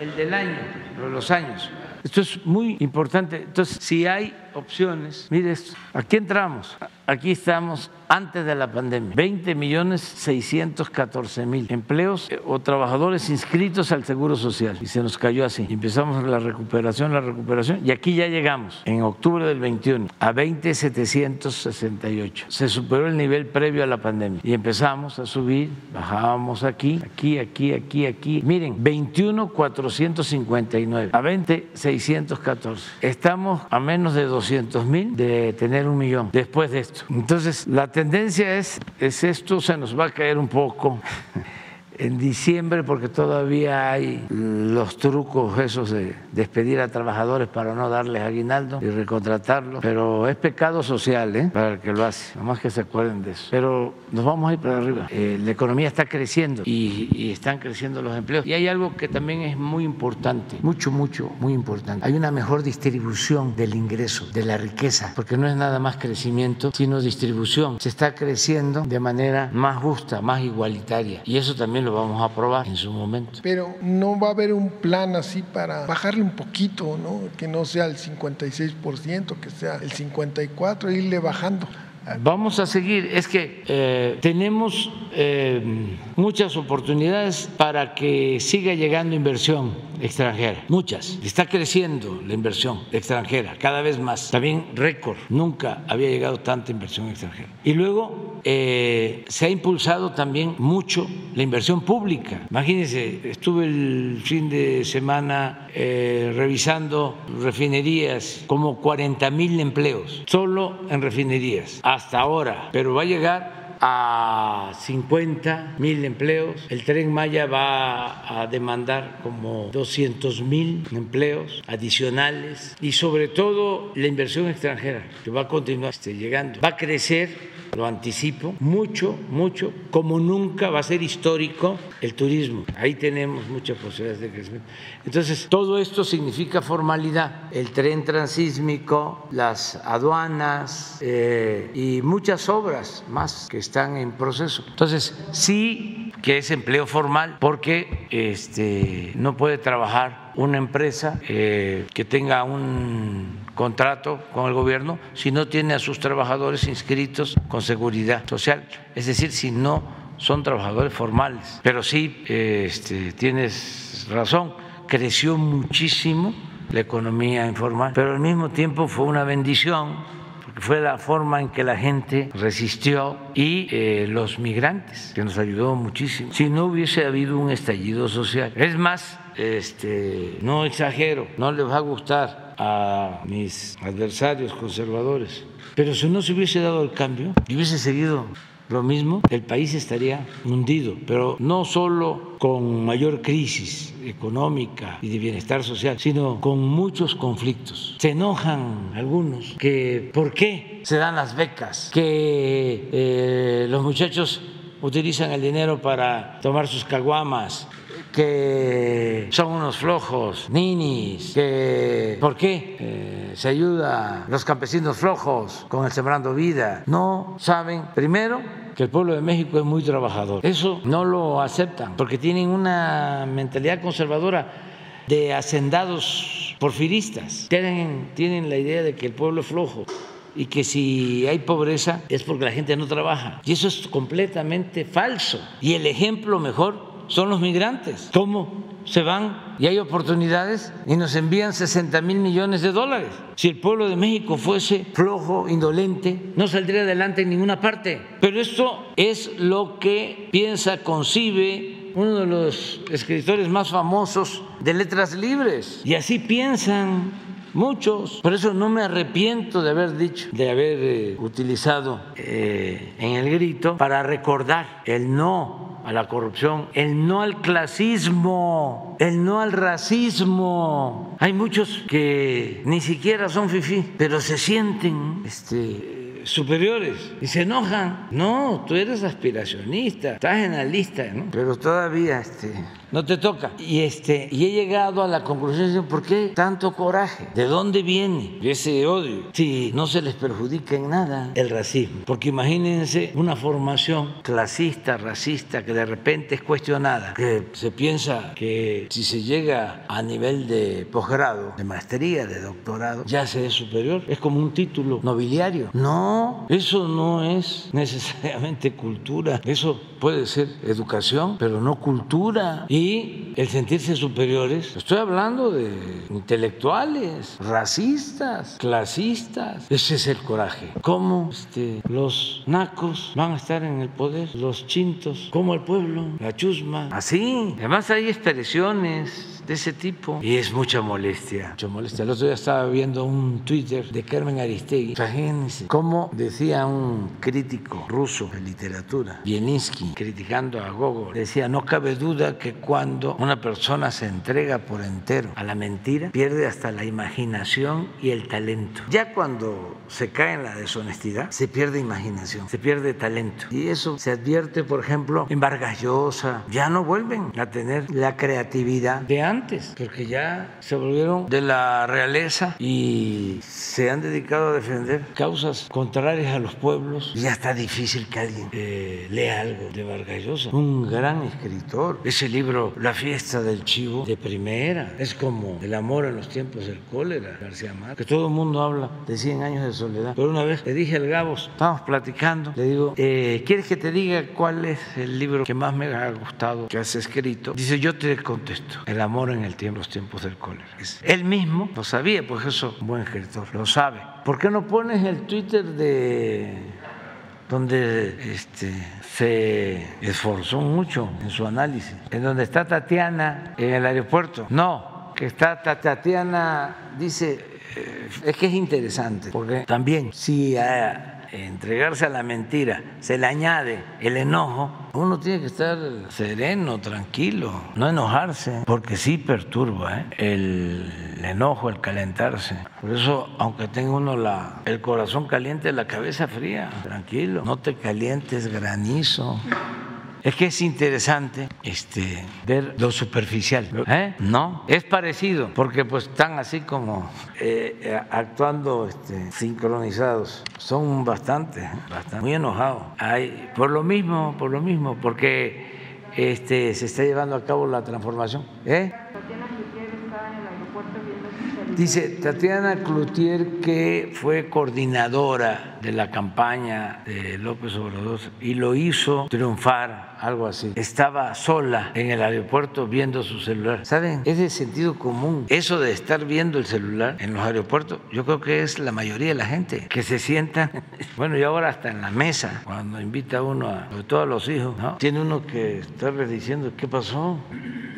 el del año, los años. Esto es muy importante. Entonces, si hay opciones, mire esto, aquí entramos, aquí estamos antes de la pandemia, 20 millones 614 mil empleos eh, o trabajadores inscritos al Seguro Social y se nos cayó así. Empezamos la recuperación, la recuperación y aquí ya llegamos en octubre del 21 a 20 768. Se superó el nivel previo a la pandemia y empezamos a subir, bajábamos aquí, aquí, aquí, aquí, aquí. Miren, 21 459 a 20 614. Estamos a menos de 200 mil de tener un millón después de esto. Entonces, la tendencia es, es esto, se nos va a caer un poco en diciembre porque todavía hay los trucos esos de despedir a trabajadores para no darles aguinaldo y recontratarlos, pero es pecado social ¿eh? para el que lo hace, nomás que se acuerden de eso. Pero nos vamos a ir para arriba. Eh, la economía está creciendo y, y están creciendo los empleos. Y hay algo que también es muy importante, mucho, mucho, muy importante. Hay una mejor distribución del ingreso, de la riqueza, porque no es nada más crecimiento, sino distribución. Se está creciendo de manera más justa, más igualitaria. Y eso también lo vamos a aprobar en su momento. Pero no va a haber un plan así para bajarle un poquito, ¿no? Que no sea el 56%, que sea el 54%, e irle bajando. Vamos a seguir. Es que eh, tenemos eh, muchas oportunidades para que siga llegando inversión extranjera. Muchas. Está creciendo la inversión extranjera cada vez más. También récord. Nunca había llegado tanta inversión extranjera. Y luego eh, se ha impulsado también mucho la inversión pública. Imagínense, estuve el fin de semana revisando refinerías, como 40 mil empleos, solo en refinerías, hasta ahora, pero va a llegar a 50 mil empleos. El tren Maya va a demandar como 200 mil empleos adicionales y sobre todo la inversión extranjera que va a continuar este, llegando. Va a crecer lo anticipo, mucho, mucho, como nunca va a ser histórico el turismo. Ahí tenemos muchas posibilidades de crecimiento. Entonces, todo esto significa formalidad. El tren transísmico, las aduanas eh, y muchas obras más que están en proceso. Entonces, sí que es empleo formal porque este, no puede trabajar una empresa eh, que tenga un contrato con el gobierno si no tiene a sus trabajadores inscritos con seguridad social, es decir, si no son trabajadores formales. Pero sí, este, tienes razón, creció muchísimo la economía informal, pero al mismo tiempo fue una bendición fue la forma en que la gente resistió y eh, los migrantes, que nos ayudó muchísimo. Si no hubiese habido un estallido social, es más, este, no exagero, no les va a gustar a mis adversarios conservadores, pero si no se hubiese dado el cambio y hubiese seguido lo mismo, el país estaría hundido, pero no solo con mayor crisis económica y de bienestar social, sino con muchos conflictos. Se enojan algunos que por qué se dan las becas, que eh, los muchachos utilizan el dinero para tomar sus caguamas, que son unos flojos, ninis, que ¿por qué eh, se ayuda a los campesinos flojos con el Sembrando Vida? No saben, primero, que el pueblo de México es muy trabajador. Eso no lo aceptan porque tienen una mentalidad conservadora de hacendados porfiristas. Tienen, tienen la idea de que el pueblo es flojo y que si hay pobreza es porque la gente no trabaja. Y eso es completamente falso. Y el ejemplo mejor son los migrantes. ¿Cómo se van y hay oportunidades y nos envían 60 mil millones de dólares? Si el pueblo de México fuese flojo, indolente, no saldría adelante en ninguna parte. Pero esto es lo que piensa, concibe uno de los escritores más famosos de letras libres. Y así piensan muchos. Por eso no me arrepiento de haber dicho, de haber eh, utilizado eh, en el grito para recordar el no a la corrupción, el no al clasismo, el no al racismo. Hay muchos que ni siquiera son fifí, pero se sienten este, superiores y se enojan. No, tú eres aspiracionista, estás en la lista, ¿no? pero todavía este, no te toca. Y, este, y he llegado a la conclusión por qué tanto coraje, de dónde viene ese odio, si no se les perjudica en nada el racismo. Porque imagínense una formación clasista, racista, que de repente es cuestionada, que se piensa que si se llega a nivel de posgrado, de maestría, de doctorado, ya se es superior. Es como un título nobiliario. No, eso no es necesariamente cultura. Eso puede ser educación, pero no cultura. Y el sentirse superiores, estoy hablando de intelectuales, racistas, clasistas. Ese es el coraje. ¿Cómo este, los nacos van a estar en el poder? Los chintos, como el pueblo, la chusma. Así. Además hay expresiones de ese tipo y es mucha molestia, mucha molestia. El otro día estaba viendo un Twitter de Carmen Aristegui. Imagínense cómo decía un crítico ruso de literatura, Bielinsky, criticando a Gogol, decía, no cabe duda que cuando una persona se entrega por entero a la mentira, pierde hasta la imaginación y el talento. Ya cuando se cae en la deshonestidad, se pierde imaginación, se pierde talento. Y eso se advierte, por ejemplo, en Vargas Llosa. Ya no vuelven a tener la creatividad de antes porque ya se volvieron de la realeza y se han dedicado a defender causas contrarias a los pueblos. Y ya está difícil que alguien eh, lea algo de Vargas Llosa, un gran escritor. Ese libro, La fiesta del chivo, de primera, es como El amor en los tiempos del cólera, García Márquez, que todo el mundo habla de 100 años de soledad. Pero una vez le dije al Gabos, estábamos platicando, le digo, eh, ¿quieres que te diga cuál es el libro que más me ha gustado que has escrito? Dice, yo te contesto, El amor en el tiempo, los tiempos del cólera. Él mismo lo sabía, pues eso, un buen escritor, lo sabe. ¿Por qué no pones el Twitter de donde este, se esforzó mucho en su análisis, en donde está Tatiana en el aeropuerto? No, que está Tatiana, dice, eh, es que es interesante, porque también si entregarse a la mentira se le añade el enojo, uno tiene que estar sereno, tranquilo, no enojarse, porque sí perturba ¿eh? el, enojo, el calentarse. Por eso, aunque tenga uno la, el corazón caliente, la cabeza fría, tranquilo, no te calientes granizo. Es que es interesante este, ver lo superficial. ¿eh? No, es parecido, porque pues están así como eh, actuando este, sincronizados. Son bastante, bastante, muy enojados. Hay, por lo mismo, por lo mismo, porque este, se está llevando a cabo la transformación. ¿Eh? Dice Tatiana Cloutier que fue coordinadora de la campaña de López Obrador y lo hizo triunfar, algo así. Estaba sola en el aeropuerto viendo su celular. ¿Saben? Es de sentido común. Eso de estar viendo el celular en los aeropuertos, yo creo que es la mayoría de la gente que se sienta, bueno, y ahora hasta en la mesa, cuando invita uno a, sobre todo a los hijos, ¿no? Tiene uno que estarles diciendo, ¿qué pasó?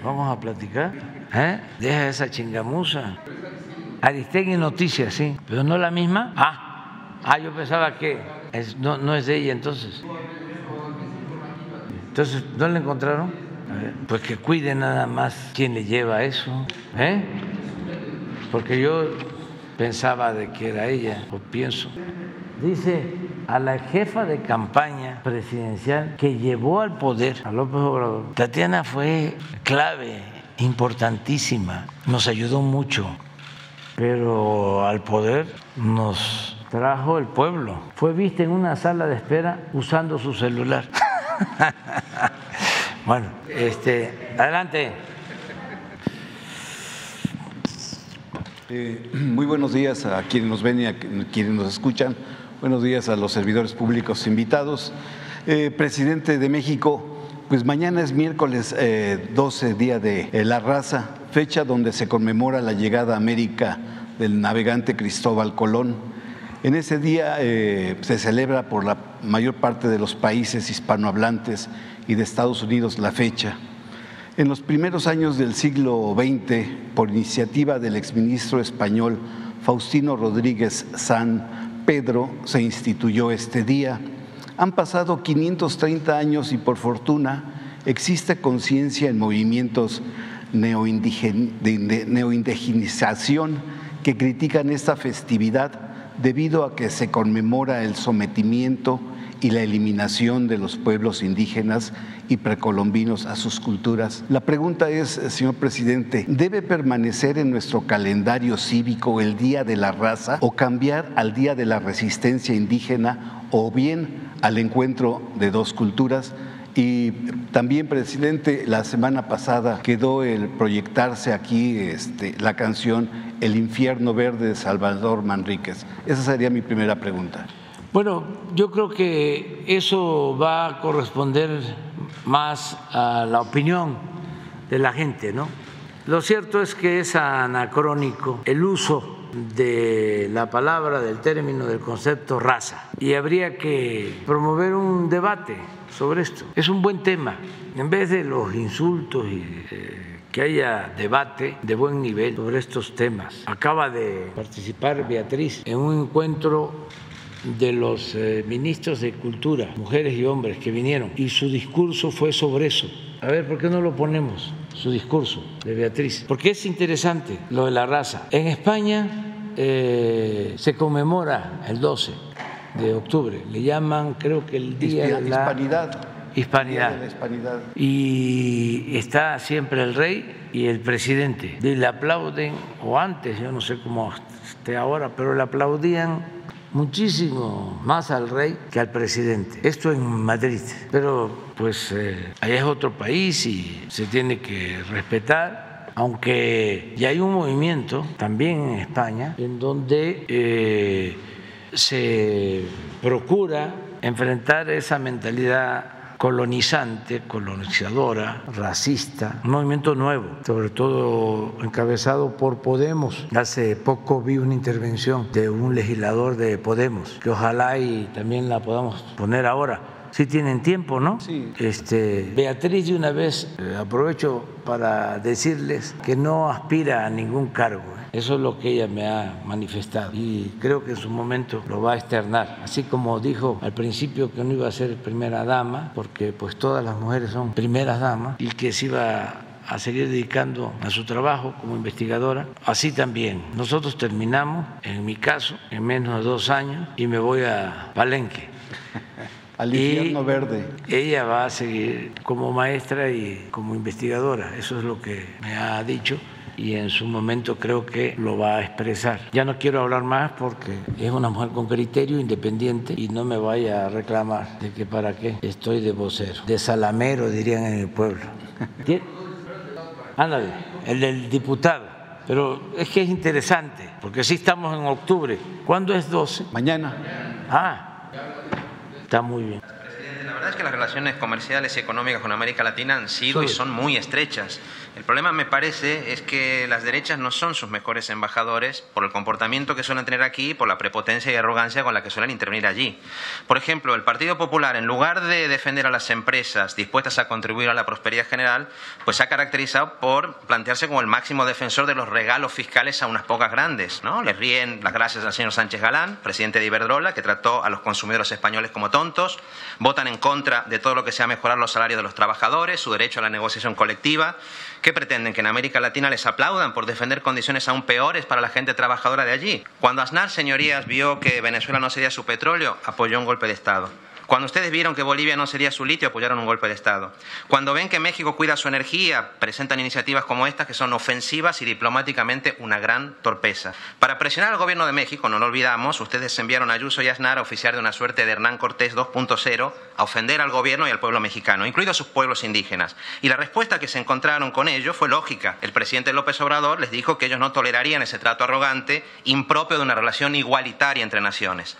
Vamos a platicar. ¿Eh? Deja esa chingamusa. Aristegui Noticias, sí, pero no la misma. Ah, ah yo pensaba que no, no es de ella entonces. Entonces, ¿no le encontraron? Pues que cuide nada más quién le lleva eso, ¿eh? Porque yo pensaba de que era ella, o pienso. Dice a la jefa de campaña presidencial que llevó al poder a López Obrador. Tatiana fue clave, importantísima, nos ayudó mucho, pero al poder nos trajo el pueblo. Fue vista en una sala de espera usando su celular. bueno, este, adelante. Eh, muy buenos días a quienes nos ven y a quienes nos escuchan. Buenos días a los servidores públicos invitados. Eh, presidente de México, pues mañana es miércoles 12, eh, día de la raza, fecha donde se conmemora la llegada a América del navegante Cristóbal Colón. En ese día se celebra por la mayor parte de los países hispanohablantes y de Estados Unidos la fecha. En los primeros años del siglo XX, por iniciativa del exministro español Faustino Rodríguez San Pedro, se instituyó este día. Han pasado 530 años y por fortuna existe conciencia en movimientos de neoindigenización que critican esta festividad debido a que se conmemora el sometimiento y la eliminación de los pueblos indígenas y precolombinos a sus culturas. La pregunta es, señor presidente, ¿debe permanecer en nuestro calendario cívico el Día de la Raza o cambiar al Día de la Resistencia Indígena o bien al encuentro de dos culturas? Y también, presidente, la semana pasada quedó el proyectarse aquí este, la canción El infierno verde de Salvador Manríquez. Esa sería mi primera pregunta. Bueno, yo creo que eso va a corresponder más a la opinión de la gente, ¿no? Lo cierto es que es anacrónico el uso de la palabra, del término, del concepto raza y habría que promover un debate sobre esto. Es un buen tema. En vez de los insultos y eh, que haya debate de buen nivel sobre estos temas. Acaba de participar Beatriz en un encuentro de los eh, ministros de Cultura, mujeres y hombres que vinieron, y su discurso fue sobre eso. A ver, ¿por qué no lo ponemos? Su discurso de Beatriz. Porque es interesante lo de la raza. En España eh, se conmemora el 12 de octubre. Le llaman, creo que el Día de la Hispanidad. Hispanidad. la hispanidad. Y está siempre el rey y el presidente. Y le aplauden, o antes, yo no sé cómo esté ahora, pero le aplaudían muchísimo más al rey que al presidente. Esto en Madrid, pero pues eh, allá es otro país y se tiene que respetar. Aunque ya hay un movimiento también en España en donde eh, se procura enfrentar esa mentalidad colonizante, colonizadora, racista, un movimiento nuevo, sobre todo encabezado por Podemos. Hace poco vi una intervención de un legislador de Podemos, que ojalá y también la podamos poner ahora. Si tienen tiempo, ¿no? Sí. Este, Beatriz, de una vez eh, aprovecho para decirles que no aspira a ningún cargo. ¿eh? Eso es lo que ella me ha manifestado y creo que en su momento lo va a externar. Así como dijo al principio que no iba a ser primera dama, porque pues todas las mujeres son primeras damas y que se iba a seguir dedicando a su trabajo como investigadora. Así también, nosotros terminamos, en mi caso, en menos de dos años y me voy a Palenque. Al infierno verde. Ella va a seguir como maestra y como investigadora, eso es lo que me ha dicho y en su momento creo que lo va a expresar. Ya no quiero hablar más porque es una mujer con criterio independiente y no me vaya a reclamar de que para qué estoy de vocero, de salamero dirían en el pueblo. Ándale, el del diputado. Pero es que es interesante, porque sí estamos en octubre. ¿Cuándo es 12? Mañana. Ah, está muy bien. La verdad es que las relaciones comerciales y económicas con América Latina han sido y son muy estrechas. El problema, me parece, es que las derechas no son sus mejores embajadores por el comportamiento que suelen tener aquí y por la prepotencia y arrogancia con la que suelen intervenir allí. Por ejemplo, el Partido Popular, en lugar de defender a las empresas dispuestas a contribuir a la prosperidad general, pues se ha caracterizado por plantearse como el máximo defensor de los regalos fiscales a unas pocas grandes. ¿no? Les ríen las gracias al señor Sánchez Galán, presidente de Iberdrola, que trató a los consumidores españoles como tontos, votan en contra de todo lo que sea mejorar los salarios de los trabajadores, su derecho a la negociación colectiva, ¿Qué pretenden? ¿Que en América Latina les aplaudan por defender condiciones aún peores para la gente trabajadora de allí? Cuando Aznar, señorías, vio que Venezuela no sería su petróleo, apoyó un golpe de Estado. Cuando ustedes vieron que Bolivia no sería su litio, apoyaron un golpe de Estado. Cuando ven que México cuida su energía, presentan iniciativas como estas que son ofensivas y diplomáticamente una gran torpeza. Para presionar al gobierno de México, no lo olvidamos, ustedes enviaron a Ayuso y Aznar a oficiar de una suerte de Hernán Cortés 2.0 a ofender al gobierno y al pueblo mexicano, incluidos sus pueblos indígenas. Y la respuesta que se encontraron con ello fue lógica. El presidente López Obrador les dijo que ellos no tolerarían ese trato arrogante, impropio de una relación igualitaria entre naciones.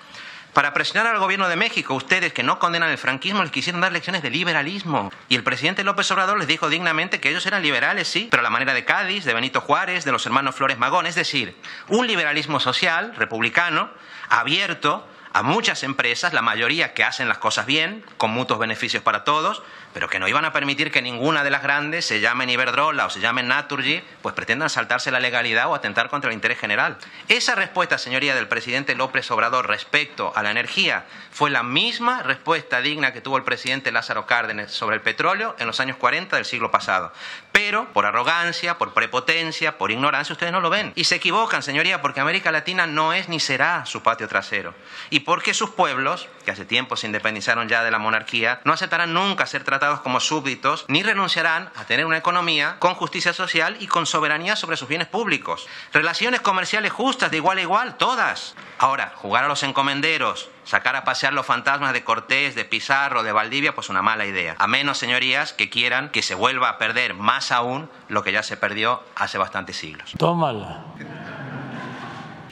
Para presionar al gobierno de México, ustedes que no condenan el franquismo les quisieron dar lecciones de liberalismo. Y el presidente López Obrador les dijo dignamente que ellos eran liberales, sí, pero a la manera de Cádiz, de Benito Juárez, de los hermanos Flores Magón, es decir, un liberalismo social, republicano, abierto a muchas empresas, la mayoría que hacen las cosas bien, con mutuos beneficios para todos, pero que no iban a permitir que ninguna de las grandes, se llamen Iberdrola o se llamen Naturgy, pues pretendan saltarse la legalidad o atentar contra el interés general. Esa respuesta, señoría, del presidente López Obrador respecto a la energía fue la misma respuesta digna que tuvo el presidente Lázaro Cárdenas sobre el petróleo en los años 40 del siglo pasado. Pero por arrogancia, por prepotencia, por ignorancia, ustedes no lo ven. Y se equivocan, señoría, porque América Latina no es ni será su patio trasero. Y porque sus pueblos, que hace tiempo se independizaron ya de la monarquía, no aceptarán nunca ser tratados como súbditos, ni renunciarán a tener una economía con justicia social y con soberanía sobre sus bienes públicos. Relaciones comerciales justas de igual a igual, todas. Ahora, jugar a los encomenderos, sacar a pasear los fantasmas de Cortés, de Pizarro, de Valdivia, pues una mala idea. A menos, señorías, que quieran que se vuelva a perder más aún lo que ya se perdió hace bastantes siglos. Tómala.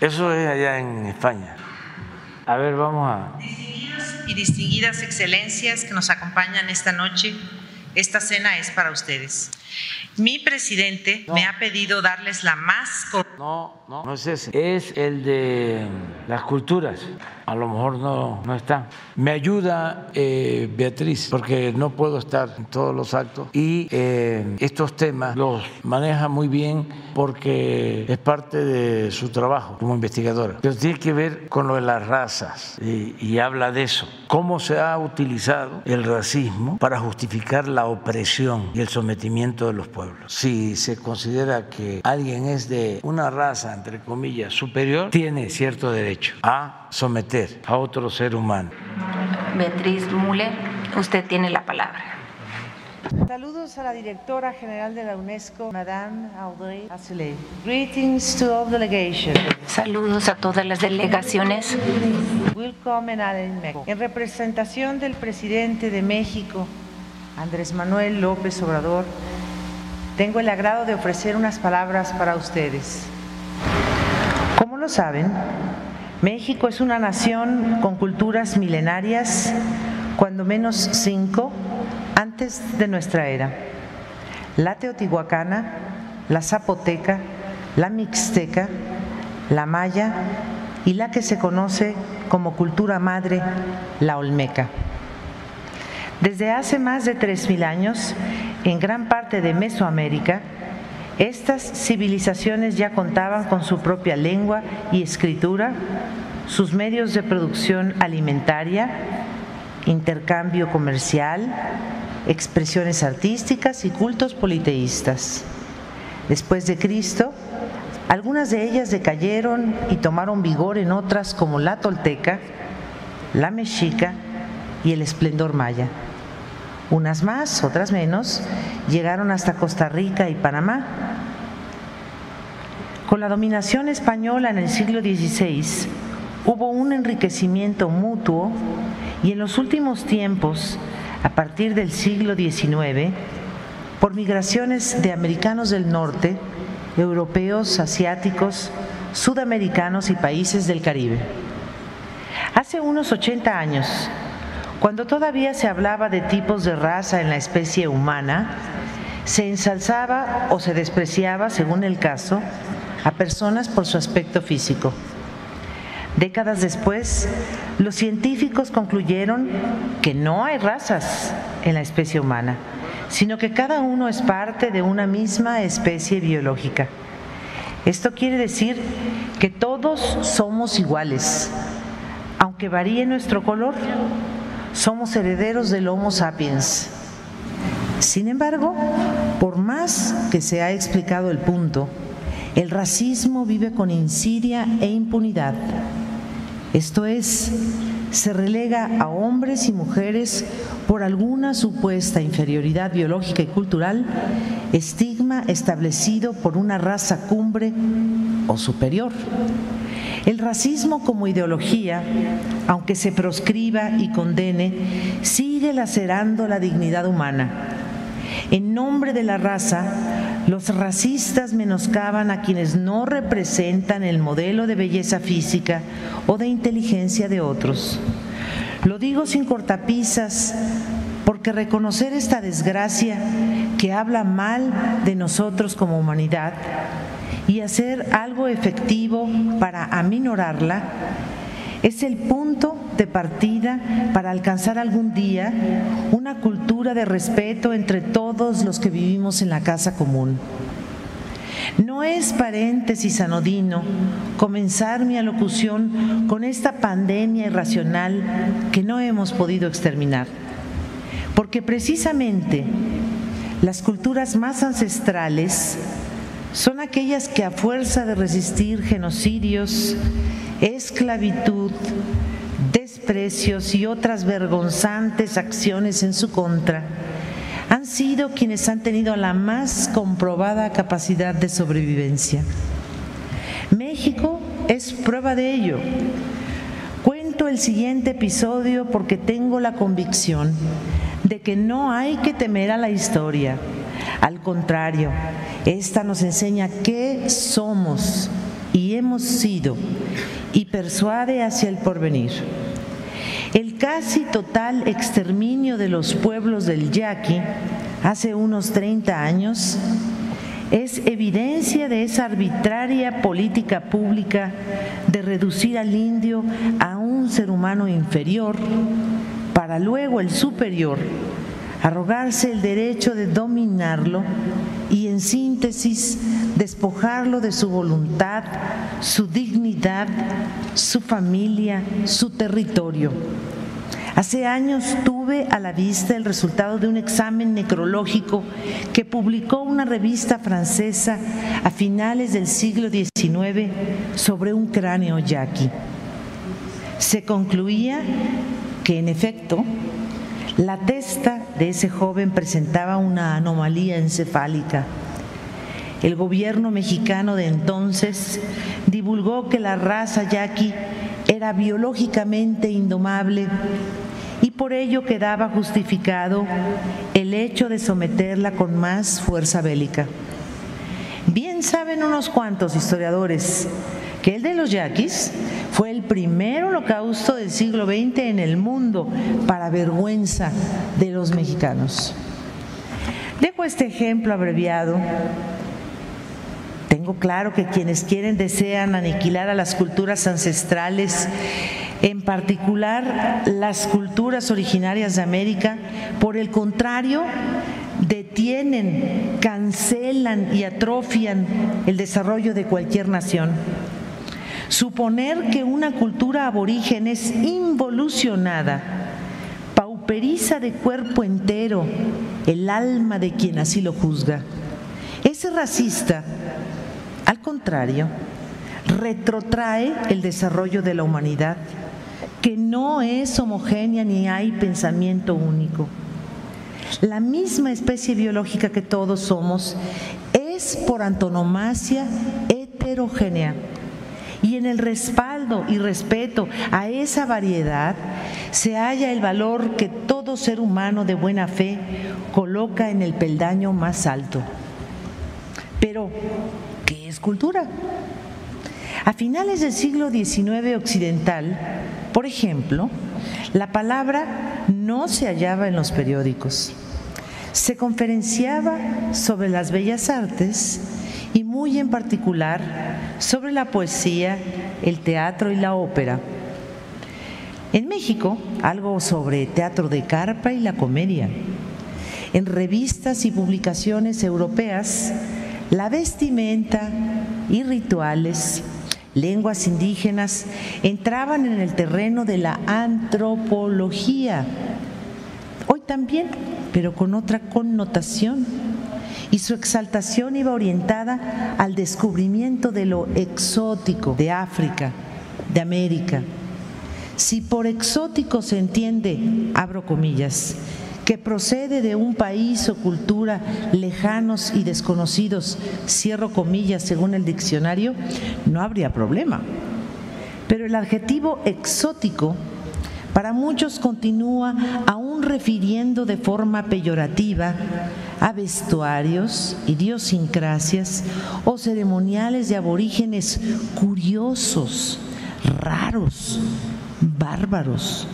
Eso es allá en España. A ver, vamos a y distinguidas excelencias que nos acompañan esta noche, esta cena es para ustedes. Mi presidente me ha pedido darles la más... No, no, no es ese. Es el de las culturas. A lo mejor no, no está. Me ayuda eh, Beatriz, porque no puedo estar en todos los actos. Y eh, estos temas los maneja muy bien porque es parte de su trabajo como investigadora. Pero tiene que ver con lo de las razas y, y habla de eso. Cómo se ha utilizado el racismo para justificar la opresión y el sometimiento de los pueblos. Si se considera que alguien es de una raza, entre comillas, superior, tiene cierto derecho a someter a otro ser humano. Beatriz Müller, usted tiene la palabra. Saludos a la directora general de la UNESCO, Madame Audrey Azoulay. Greetings to all delegations. Saludos a todas las delegaciones. En representación del presidente de México, Andrés Manuel López Obrador, tengo el agrado de ofrecer unas palabras para ustedes. Como lo saben, México es una nación con culturas milenarias, cuando menos cinco, antes de nuestra era. La teotihuacana, la zapoteca, la mixteca, la maya y la que se conoce como cultura madre, la olmeca. Desde hace más de 3.000 años, en gran parte de Mesoamérica, estas civilizaciones ya contaban con su propia lengua y escritura, sus medios de producción alimentaria, intercambio comercial, expresiones artísticas y cultos politeístas. Después de Cristo, algunas de ellas decayeron y tomaron vigor en otras como la tolteca, la mexica y el esplendor maya. Unas más, otras menos, llegaron hasta Costa Rica y Panamá. Con la dominación española en el siglo XVI hubo un enriquecimiento mutuo y en los últimos tiempos, a partir del siglo XIX, por migraciones de americanos del norte, europeos, asiáticos, sudamericanos y países del Caribe. Hace unos 80 años, cuando todavía se hablaba de tipos de raza en la especie humana, se ensalzaba o se despreciaba, según el caso, a personas por su aspecto físico. Décadas después, los científicos concluyeron que no hay razas en la especie humana, sino que cada uno es parte de una misma especie biológica. Esto quiere decir que todos somos iguales, aunque varíe nuestro color, somos herederos del Homo sapiens. Sin embargo, por más que se ha explicado el punto, el racismo vive con insidia e impunidad. Esto es, se relega a hombres y mujeres por alguna supuesta inferioridad biológica y cultural, estigma establecido por una raza cumbre o superior. El racismo como ideología, aunque se proscriba y condene, sigue lacerando la dignidad humana. En nombre de la raza, los racistas menoscaban a quienes no representan el modelo de belleza física o de inteligencia de otros. Lo digo sin cortapisas porque reconocer esta desgracia que habla mal de nosotros como humanidad y hacer algo efectivo para aminorarla es el punto de partida para alcanzar algún día una cultura de respeto entre todos los que vivimos en la casa común. No es paréntesis anodino comenzar mi alocución con esta pandemia irracional que no hemos podido exterminar, porque precisamente las culturas más ancestrales son aquellas que a fuerza de resistir genocidios, esclavitud, desprecios y otras vergonzantes acciones en su contra, han sido quienes han tenido la más comprobada capacidad de sobrevivencia. México es prueba de ello. Cuento el siguiente episodio porque tengo la convicción de que no hay que temer a la historia. Al contrario, esta nos enseña qué somos y hemos sido y persuade hacia el porvenir. El casi total exterminio de los pueblos del Yaqui hace unos 30 años es evidencia de esa arbitraria política pública de reducir al indio a un ser humano inferior para luego el superior arrogarse el derecho de dominarlo y en síntesis despojarlo de su voluntad, su dignidad, su familia, su territorio. Hace años tuve a la vista el resultado de un examen necrológico que publicó una revista francesa a finales del siglo XIX sobre un cráneo yaqui. Se concluía que, en efecto, la testa de ese joven presentaba una anomalía encefálica. El gobierno mexicano de entonces divulgó que la raza yaqui era biológicamente indomable y por ello quedaba justificado el hecho de someterla con más fuerza bélica. Bien saben unos cuantos historiadores que el de los yaquis fue el primer holocausto del siglo XX en el mundo, para vergüenza de los mexicanos. Dejo este ejemplo abreviado. Tengo claro que quienes quieren desean aniquilar a las culturas ancestrales, en particular las culturas originarias de América, por el contrario, detienen, cancelan y atrofian el desarrollo de cualquier nación. Suponer que una cultura aborigen es involucionada, pauperiza de cuerpo entero el alma de quien así lo juzga. Es racista, al contrario, retrotrae el desarrollo de la humanidad, que no es homogénea ni hay pensamiento único. La misma especie biológica que todos somos es por antonomasia heterogénea y en el respaldo y respeto a esa variedad se halla el valor que todo ser humano de buena fe coloca en el peldaño más alto. Pero, ¿qué es cultura? A finales del siglo XIX occidental, por ejemplo, la palabra no se hallaba en los periódicos. se conferenciaba sobre las bellas artes y muy en particular sobre la poesía, el teatro y la ópera. En México, algo sobre teatro de carpa y la comedia. En revistas y publicaciones europeas, la vestimenta y rituales, lenguas indígenas entraban en el terreno de la antropología. Hoy también, pero con otra connotación. Y su exaltación iba orientada al descubrimiento de lo exótico de África, de América. Si por exótico se entiende, abro comillas, que procede de un país o cultura lejanos y desconocidos, cierro comillas según el diccionario, no habría problema. Pero el adjetivo exótico para muchos continúa aún refiriendo de forma peyorativa a vestuarios, idiosincrasias o ceremoniales de aborígenes curiosos, raros, bárbaros.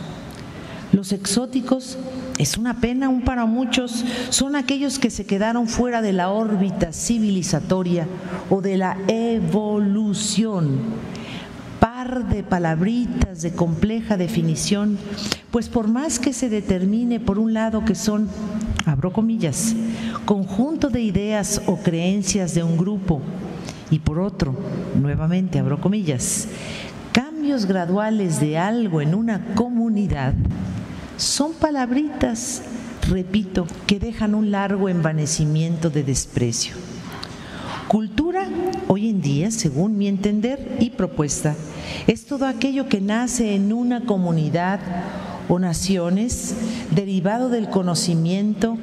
Los exóticos es una pena aún para muchos, son aquellos que se quedaron fuera de la órbita civilizatoria o de la evolución. Par de palabritas de compleja definición, pues por más que se determine por un lado que son, abro comillas, conjunto de ideas o creencias de un grupo, y por otro, nuevamente abro comillas, cambios graduales de algo en una comunidad, son palabritas, repito, que dejan un largo envanecimiento de desprecio. Cultura, hoy en día, según mi entender y propuesta, es todo aquello que nace en una comunidad o naciones derivado del conocimiento,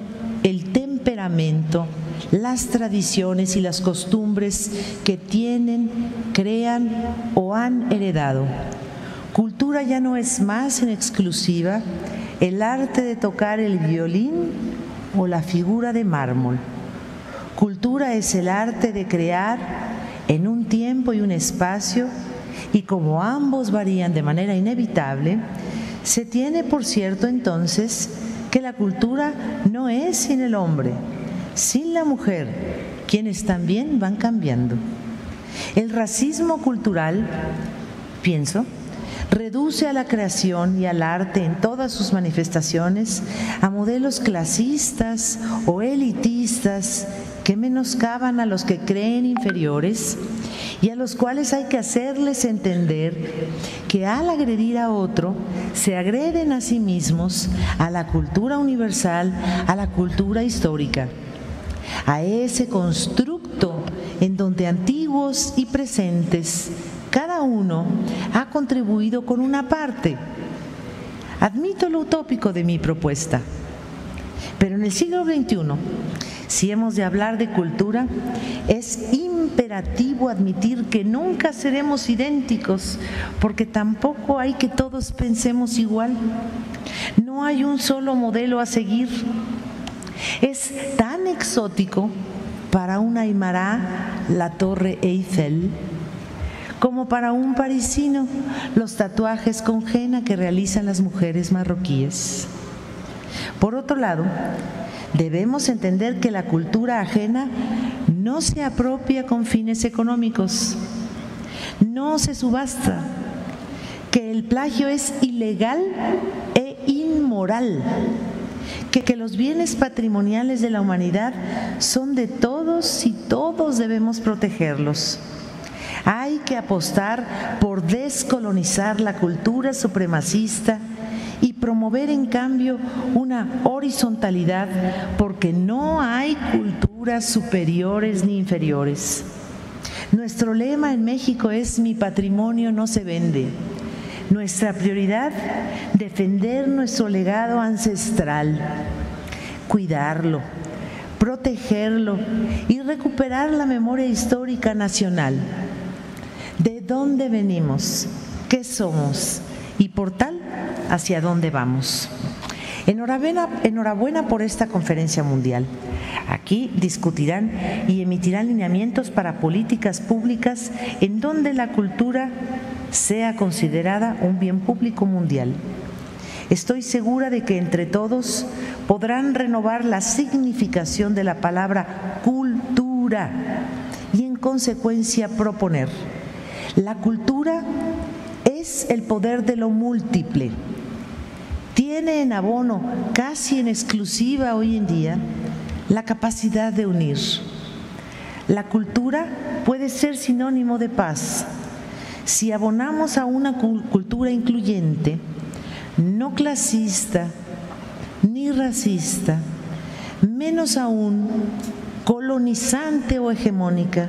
el temperamento, las tradiciones y las costumbres que tienen, crean o han heredado. Cultura ya no es más en exclusiva el arte de tocar el violín o la figura de mármol. Cultura es el arte de crear en un tiempo y un espacio y como ambos varían de manera inevitable, se tiene por cierto entonces que la cultura no es sin el hombre, sin la mujer, quienes también van cambiando. El racismo cultural, pienso, reduce a la creación y al arte en todas sus manifestaciones a modelos clasistas o elitistas que menoscaban a los que creen inferiores y a los cuales hay que hacerles entender que al agredir a otro se agreden a sí mismos, a la cultura universal, a la cultura histórica, a ese constructo en donde antiguos y presentes cada uno ha contribuido con una parte. Admito lo utópico de mi propuesta, pero en el siglo XXI, si hemos de hablar de cultura, es imperativo admitir que nunca seremos idénticos, porque tampoco hay que todos pensemos igual. No hay un solo modelo a seguir. Es tan exótico para un aymara la torre Eiffel como para un parisino los tatuajes con henna que realizan las mujeres marroquíes. Por otro lado, debemos entender que la cultura ajena no se apropia con fines económicos, no se subasta, que el plagio es ilegal e inmoral, que, que los bienes patrimoniales de la humanidad son de todos y todos debemos protegerlos. Hay que apostar por descolonizar la cultura supremacista y promover en cambio una horizontalidad porque no hay culturas superiores ni inferiores. Nuestro lema en México es mi patrimonio no se vende. Nuestra prioridad, defender nuestro legado ancestral, cuidarlo, protegerlo y recuperar la memoria histórica nacional de dónde venimos, qué somos y por tal hacia dónde vamos. Enhorabuena, por esta conferencia mundial. Aquí discutirán y emitirán lineamientos para políticas públicas en donde la cultura sea considerada un bien público mundial. Estoy segura de que entre todos podrán renovar la significación de la palabra cultura y en consecuencia proponer. La cultura es el poder de lo múltiple. Tiene en abono, casi en exclusiva hoy en día, la capacidad de unir. La cultura puede ser sinónimo de paz. Si abonamos a una cultura incluyente, no clasista, ni racista, menos aún colonizante o hegemónica,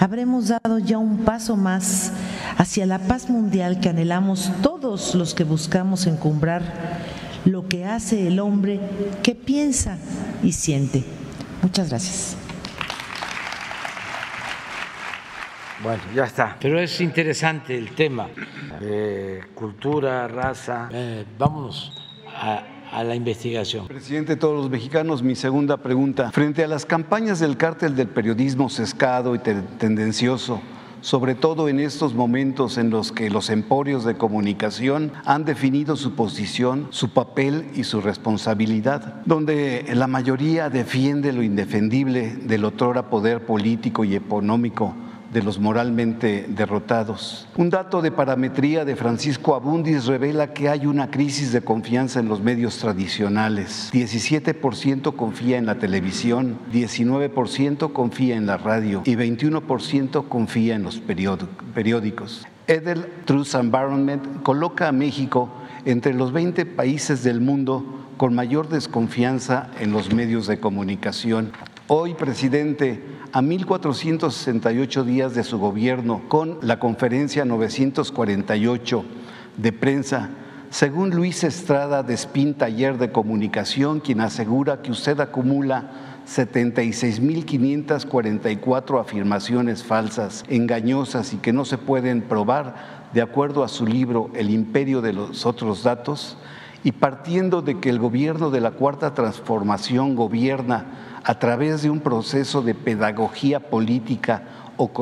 habremos dado ya un paso más hacia la paz mundial que anhelamos todos los que buscamos encumbrar lo que hace el hombre que piensa y siente. Muchas gracias. Bueno, ya está. Pero es interesante el tema. de cultura, raza. Eh, vámonos a, a la investigación. Presidente de todos los mexicanos, mi segunda pregunta. Frente a las campañas del cártel del periodismo sescado y tendencioso, sobre todo en estos momentos en los que los emporios de comunicación han definido su posición, su papel y su responsabilidad, donde la mayoría defiende lo indefendible del otrora poder político y económico de los moralmente derrotados. Un dato de parametría de Francisco Abundis revela que hay una crisis de confianza en los medios tradicionales. 17% confía en la televisión, 19% confía en la radio y 21% confía en los periódicos. Edel Truth Environment coloca a México entre los 20 países del mundo con mayor desconfianza en los medios de comunicación. Hoy, presidente, a 1.468 días de su gobierno, con la conferencia 948 de prensa, según Luis Estrada de Spin Taller de Comunicación, quien asegura que usted acumula 76.544 afirmaciones falsas, engañosas y que no se pueden probar, de acuerdo a su libro El imperio de los otros datos, y partiendo de que el gobierno de la Cuarta Transformación gobierna a través de un proceso de pedagogía política o,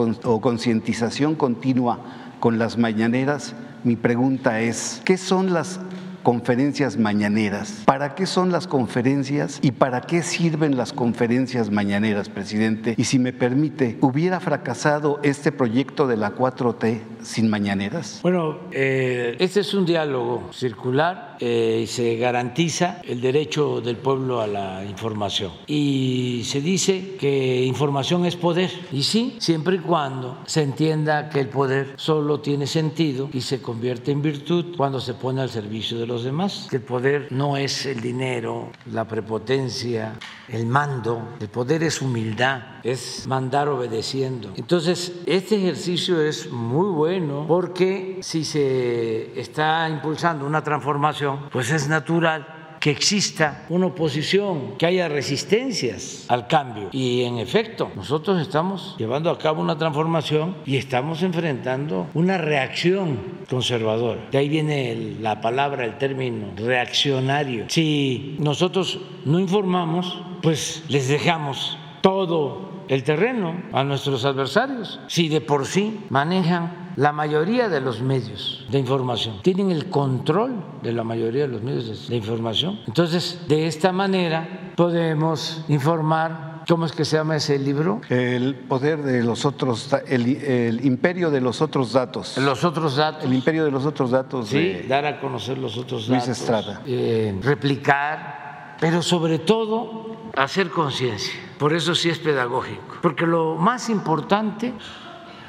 concientización continua con las mañaneras, mi pregunta es, ¿qué son las conferencias mañaneras. ¿Para qué son las conferencias y para qué sirven las conferencias mañaneras, presidente? Y si me permite, ¿hubiera fracasado este proyecto de la 4T sin mañaneras? Bueno, este es un diálogo circular eh, y se garantiza el derecho del pueblo a la información. Y se dice que información es poder. Y sí, siempre y cuando se entienda que el poder solo tiene sentido y se convierte en virtud cuando se pone al servicio de los demás, que el poder no es el dinero, la prepotencia, el mando, el poder es humildad, es mandar obedeciendo. Entonces, este ejercicio es muy bueno porque si se está impulsando una transformación, pues es natural que exista una oposición, que haya resistencias al cambio. Y en efecto, nosotros estamos llevando a cabo una transformación y estamos enfrentando una reacción conservadora. De ahí viene la palabra, el término reaccionario. Si nosotros no informamos, pues les dejamos todo el terreno a nuestros adversarios. Si de por sí manejan la mayoría de los medios de información tienen el control de la mayoría de los medios de información. Entonces, de esta manera podemos informar ¿Cómo es que se llama ese libro? El poder de los otros, el, imperio de los otros datos. Los otros datos. El imperio de los otros datos. Sí, dar a conocer los otros datos. Luis Estrada. Eh, replicar, pero sobre todo hacer conciencia. Por eso sí es pedagógico. Porque lo más importante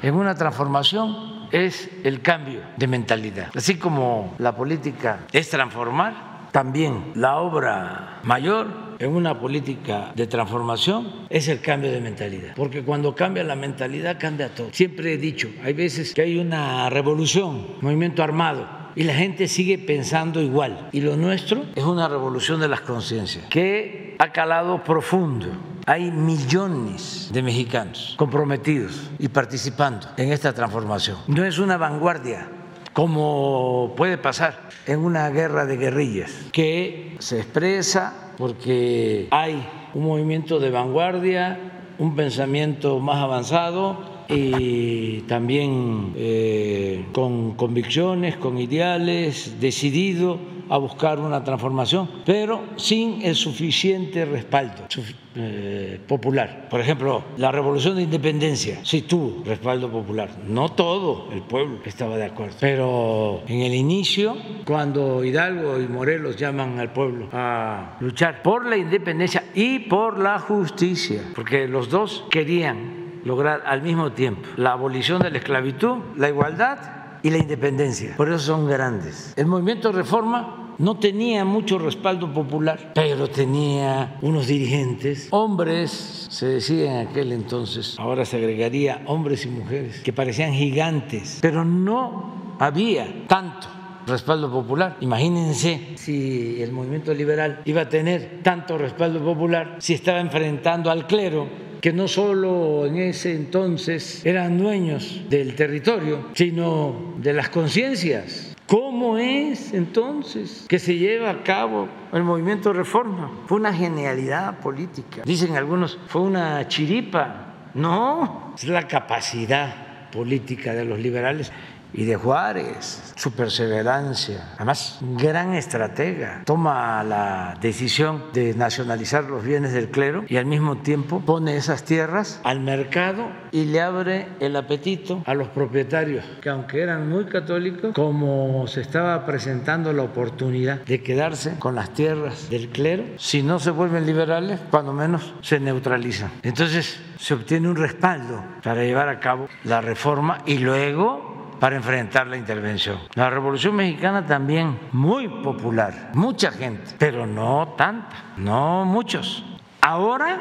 en una transformación es el cambio de mentalidad. Así como la política es transformar, también la obra mayor en una política de transformación es el cambio de mentalidad, porque cuando cambia la mentalidad cambia todo. Siempre he dicho, hay veces que hay una revolución, movimiento armado, y la gente sigue pensando igual. Y lo nuestro es una revolución de las conciencias que ha calado profundo. Hay millones de mexicanos comprometidos y participando en esta transformación. No es una vanguardia como puede pasar en una guerra de guerrillas, que se expresa porque hay un movimiento de vanguardia, un pensamiento más avanzado y también eh, con convicciones, con ideales, decidido a buscar una transformación, pero sin el suficiente respaldo eh, popular. Por ejemplo, la revolución de independencia sí tuvo respaldo popular. No todo el pueblo estaba de acuerdo, pero en el inicio, cuando Hidalgo y Morelos llaman al pueblo a luchar por la independencia y por la justicia, porque los dos querían lograr al mismo tiempo la abolición de la esclavitud, la igualdad y la independencia. Por eso son grandes. El movimiento reforma no tenía mucho respaldo popular, pero tenía unos dirigentes, hombres, se decía en aquel entonces, ahora se agregaría hombres y mujeres, que parecían gigantes, pero no había tanto respaldo popular. Imagínense si el movimiento liberal iba a tener tanto respaldo popular si estaba enfrentando al clero que no solo en ese entonces eran dueños del territorio, sino de las conciencias. ¿Cómo es entonces que se lleva a cabo el movimiento reforma? Fue una genialidad política. Dicen algunos, fue una chiripa. No, es la capacidad política de los liberales y de Juárez, su perseverancia, además gran estratega, toma la decisión de nacionalizar los bienes del clero y al mismo tiempo pone esas tierras al mercado y le abre el apetito a los propietarios, que aunque eran muy católicos, como se estaba presentando la oportunidad de quedarse con las tierras del clero, si no se vuelven liberales, cuando menos se neutralizan. Entonces se obtiene un respaldo para llevar a cabo la reforma y luego para enfrentar la intervención. La Revolución Mexicana también muy popular, mucha gente, pero no tanta, no muchos. Ahora,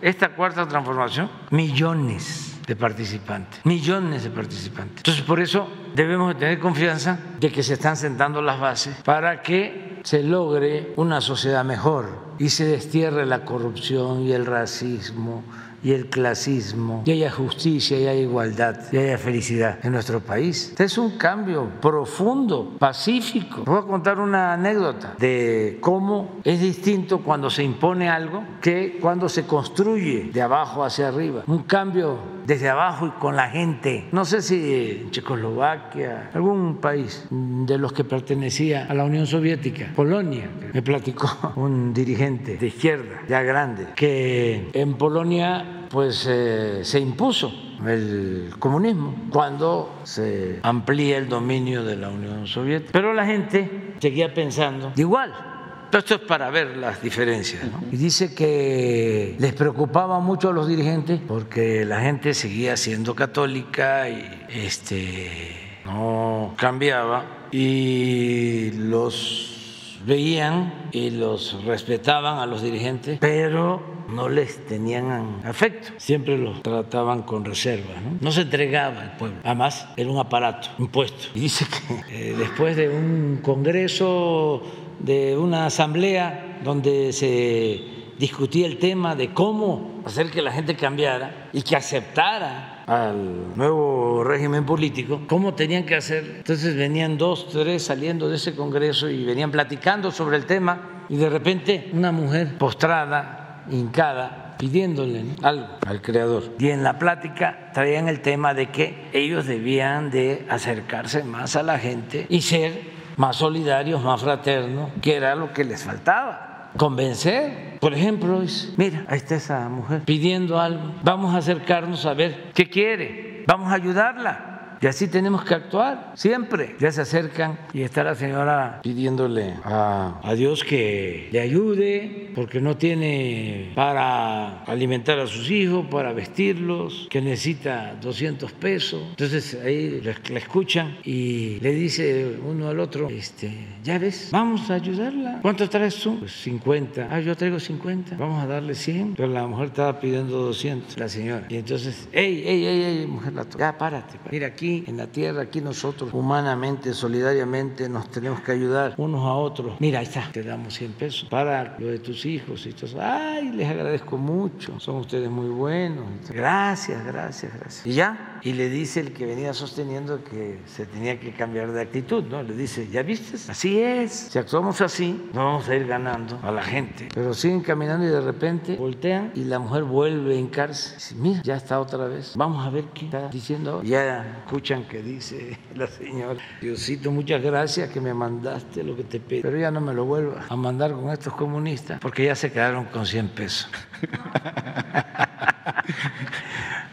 esta cuarta transformación, millones de participantes, millones de participantes. Entonces, por eso debemos tener confianza de que se están sentando las bases para que se logre una sociedad mejor y se destierre la corrupción y el racismo y el clasismo, y haya justicia, y haya igualdad, y haya felicidad en nuestro país. Este es un cambio profundo, pacífico. Voy a contar una anécdota de cómo es distinto cuando se impone algo que cuando se construye de abajo hacia arriba. Un cambio desde abajo y con la gente. No sé si en Checoslovaquia, algún país de los que pertenecía a la Unión Soviética, Polonia, me platicó un dirigente de izquierda, ya grande, que en Polonia pues eh, se impuso el comunismo cuando se amplía el dominio de la Unión Soviética. Pero la gente seguía pensando igual. Esto es para ver las diferencias. Y dice que les preocupaba mucho a los dirigentes porque la gente seguía siendo católica y este, no cambiaba y los veían y los respetaban a los dirigentes, pero no les tenían afecto, siempre los trataban con reserva, no, se entregaba al pueblo, además era un aparato impuesto. Y dice que eh, después de un congreso, de una asamblea donde se discutía el tema de cómo hacer que la gente cambiara y que aceptara al nuevo régimen político, cómo tenían que hacer. Entonces venían dos, tres saliendo de ese Congreso y venían platicando sobre el tema y de repente una mujer postrada, hincada, pidiéndole algo al creador. Y en la plática traían el tema de que ellos debían de acercarse más a la gente y ser más solidarios, más fraternos, que era lo que les faltaba convencer. Por ejemplo, mira, ahí está esa mujer pidiendo algo. Vamos a acercarnos a ver qué quiere. Vamos a ayudarla. Y así tenemos que actuar siempre. Ya se acercan y está la señora pidiéndole a, Dios que le ayude porque no tiene para alimentar a sus hijos, para vestirlos, que necesita 200 pesos. Entonces ahí la, escuchan y le dice uno al otro, este, ya ves, vamos a ayudarla. ¿Cuánto traes tú? Pues 50. Ah, yo traigo 50. Vamos a darle 100. Pero la mujer estaba pidiendo 200, la señora. Y entonces, hey, hey, hey mujer, la ya párate. Mira aquí en la tierra, aquí nosotros humanamente, solidariamente nos tenemos que ayudar unos a otros. Mira, ahí está, te damos 100 pesos para lo de tus hijos y todo. Ay, les agradezco mucho, son ustedes muy buenos. Gracias, gracias, gracias. Y ya, y le dice el que venía sosteniendo que se tenía que cambiar de actitud, ¿no? Le dice, ¿ya viste? Así es. Si actuamos así, no vamos a ir ganando a la gente. Pero siguen caminando y de repente voltean y la mujer vuelve a hincarse. Dice, mira, ya está otra vez. Vamos a ver qué está diciendo. Ya escuchan que dice la señora, Diosito, muchas gracias que me mandaste lo que te pedí, pero ya no me lo vuelvas a mandar con estos comunistas porque ya se quedaron con 100 pesos.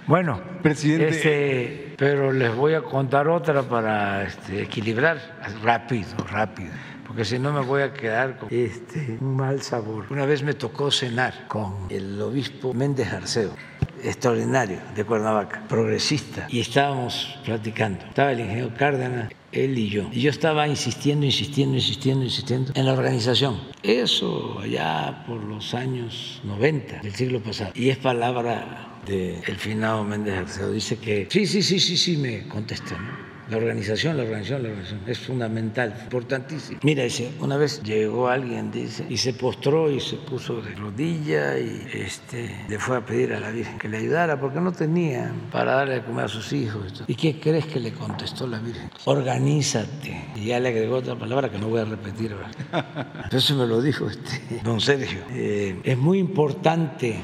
Bueno, presidente, este, pero les voy a contar otra para este, equilibrar rápido, rápido porque si no me voy a quedar con este, un mal sabor. Una vez me tocó cenar con el obispo Méndez Arceo extraordinario de Cuernavaca, progresista, y estábamos platicando. Estaba el ingeniero Cárdenas, él y yo. Y yo estaba insistiendo, insistiendo, insistiendo, insistiendo en la organización. Eso allá por los años 90 del siglo pasado. Y es palabra del el finado Méndez Arceo. Dice que sí, sí, sí, sí, sí, me contestó. ¿no? La organización, la organización, la organización es fundamental, importantísimo. Mira, dice, una vez llegó alguien, dice, y se postró y se puso de rodilla y este, le fue a pedir a la Virgen que le ayudara porque no tenía para darle de comer a sus hijos. ¿Y qué crees que le contestó la Virgen? Organízate. Y ya le agregó otra palabra que no voy a repetir. Eso me lo dijo este, don Sergio. Eh, es muy importante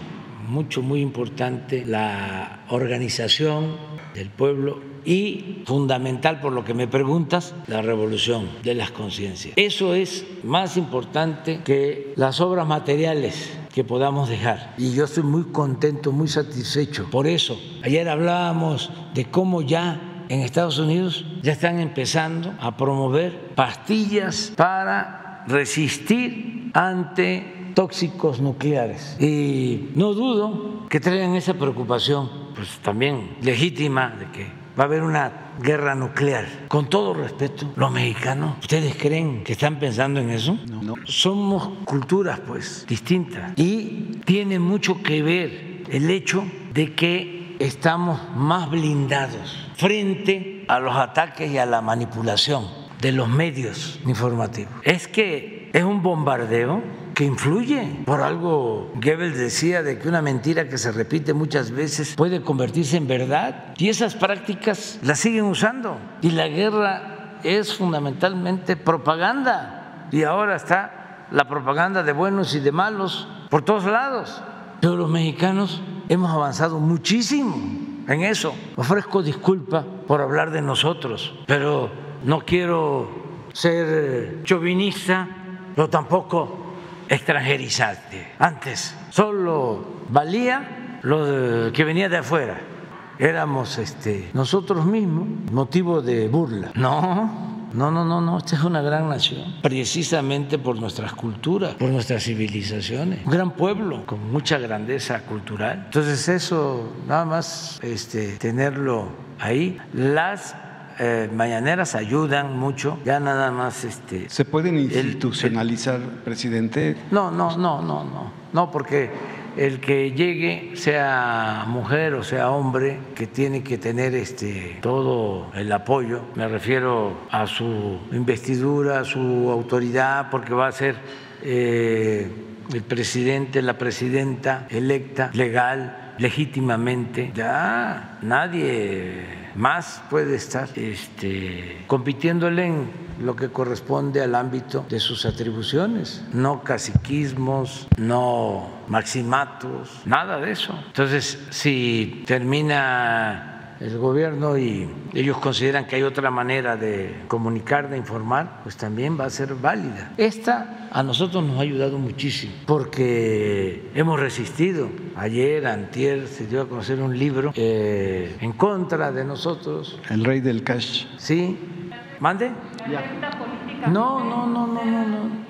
mucho, muy importante la organización del pueblo y fundamental, por lo que me preguntas, la revolución de las conciencias. Eso es más importante que las obras materiales que podamos dejar. Y yo estoy muy contento, muy satisfecho. Por eso, ayer hablábamos de cómo ya en Estados Unidos ya están empezando a promover pastillas para resistir ante tóxicos nucleares. Y no dudo que traigan esa preocupación, pues también legítima, de que va a haber una guerra nuclear. Con todo respeto, los mexicanos, ¿ustedes creen que están pensando en eso? No. Somos culturas, pues, distintas. Y tiene mucho que ver el hecho de que estamos más blindados frente a los ataques y a la manipulación de los medios informativos. Es que es un bombardeo que influye. Por algo Goebbels decía de que una mentira que se repite muchas veces puede convertirse en verdad y esas prácticas las siguen usando. Y la guerra es fundamentalmente propaganda y ahora está la propaganda de buenos y de malos por todos lados. Pero los mexicanos hemos avanzado muchísimo en eso. Ofrezco disculpa por hablar de nosotros, pero no quiero ser chauvinista, pero tampoco extranjerizarte. Antes solo valía lo que venía de afuera. Éramos este, nosotros mismos motivo de burla. No, no, no, no, no. Esta es una gran nación, precisamente por nuestras culturas, por nuestras civilizaciones. Un gran pueblo con mucha grandeza cultural. Entonces eso, nada más este, tenerlo ahí. Las eh, mañaneras ayudan mucho, ya nada más este. ¿Se pueden institucionalizar, presidente? No, no, no, no, no, no, porque el que llegue, sea mujer o sea hombre, que tiene que tener este todo el apoyo, me refiero a su investidura, a su autoridad, porque va a ser eh, el presidente, la presidenta electa, legal, legítimamente. Ya nadie más puede estar este, compitiéndole en lo que corresponde al ámbito de sus atribuciones, no caciquismos, no maximatos, nada de eso. Entonces, si termina el gobierno y ellos consideran que hay otra manera de comunicar, de informar, pues también va a ser válida. Esta a nosotros nos ha ayudado muchísimo porque hemos resistido. Ayer, antier, se dio a conocer un libro eh, en contra de nosotros. El rey del cash. Sí. ¿Mande? No, no, no, no, no, no.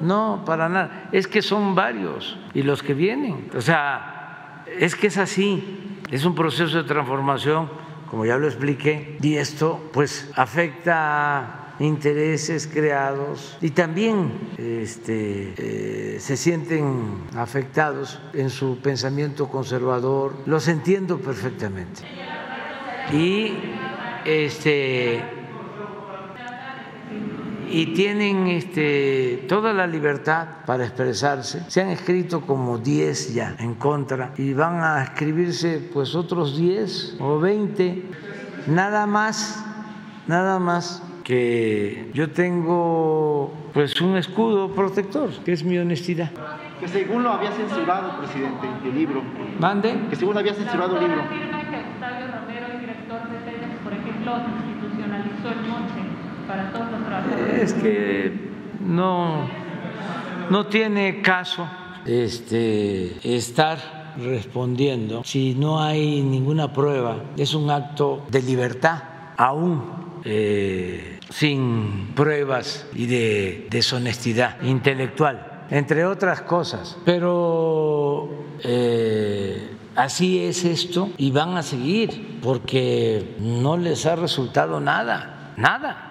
No, para nada. Es que son varios y los que vienen. O sea, es que es así. Es un proceso de transformación, como ya lo expliqué, y esto pues afecta intereses creados y también este, eh, se sienten afectados en su pensamiento conservador. Los entiendo perfectamente. Y este y tienen este, toda la libertad para expresarse. Se han escrito como 10 ya en contra y van a escribirse pues otros 10 o 20, nada más, nada más que yo tengo pues un escudo protector, que es mi honestidad. Que según lo había censurado, presidente, el libro. ¿Mande? Que según había censurado el libro. lo institucionalizó el monte para. Es que no, no tiene caso este, estar respondiendo si no hay ninguna prueba. Es un acto de libertad, aún eh, sin pruebas y de deshonestidad intelectual, entre otras cosas. Pero eh, así es esto y van a seguir porque no les ha resultado nada, nada.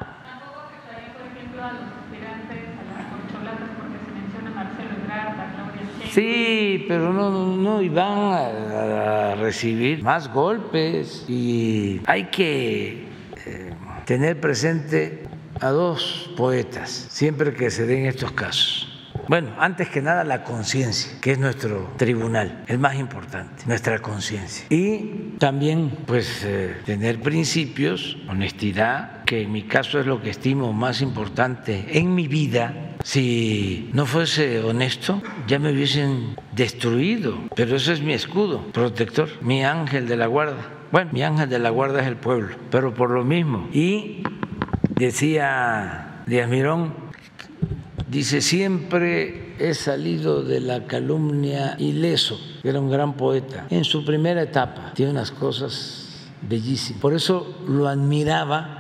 Sí, pero no, no, no, y van a, a recibir más golpes y hay que eh, tener presente a dos poetas siempre que se den estos casos. Bueno, antes que nada la conciencia, que es nuestro tribunal, el más importante, nuestra conciencia. Y también pues eh, tener principios, honestidad, que en mi caso es lo que estimo más importante en mi vida. Si no fuese honesto, ya me hubiesen destruido, pero ese es mi escudo protector, mi ángel de la guarda. Bueno, mi ángel de la guarda es el pueblo, pero por lo mismo. Y decía Díaz Mirón, Dice, siempre he salido de la calumnia ileso, era un gran poeta. En su primera etapa tiene unas cosas bellísimas. Por eso lo admiraba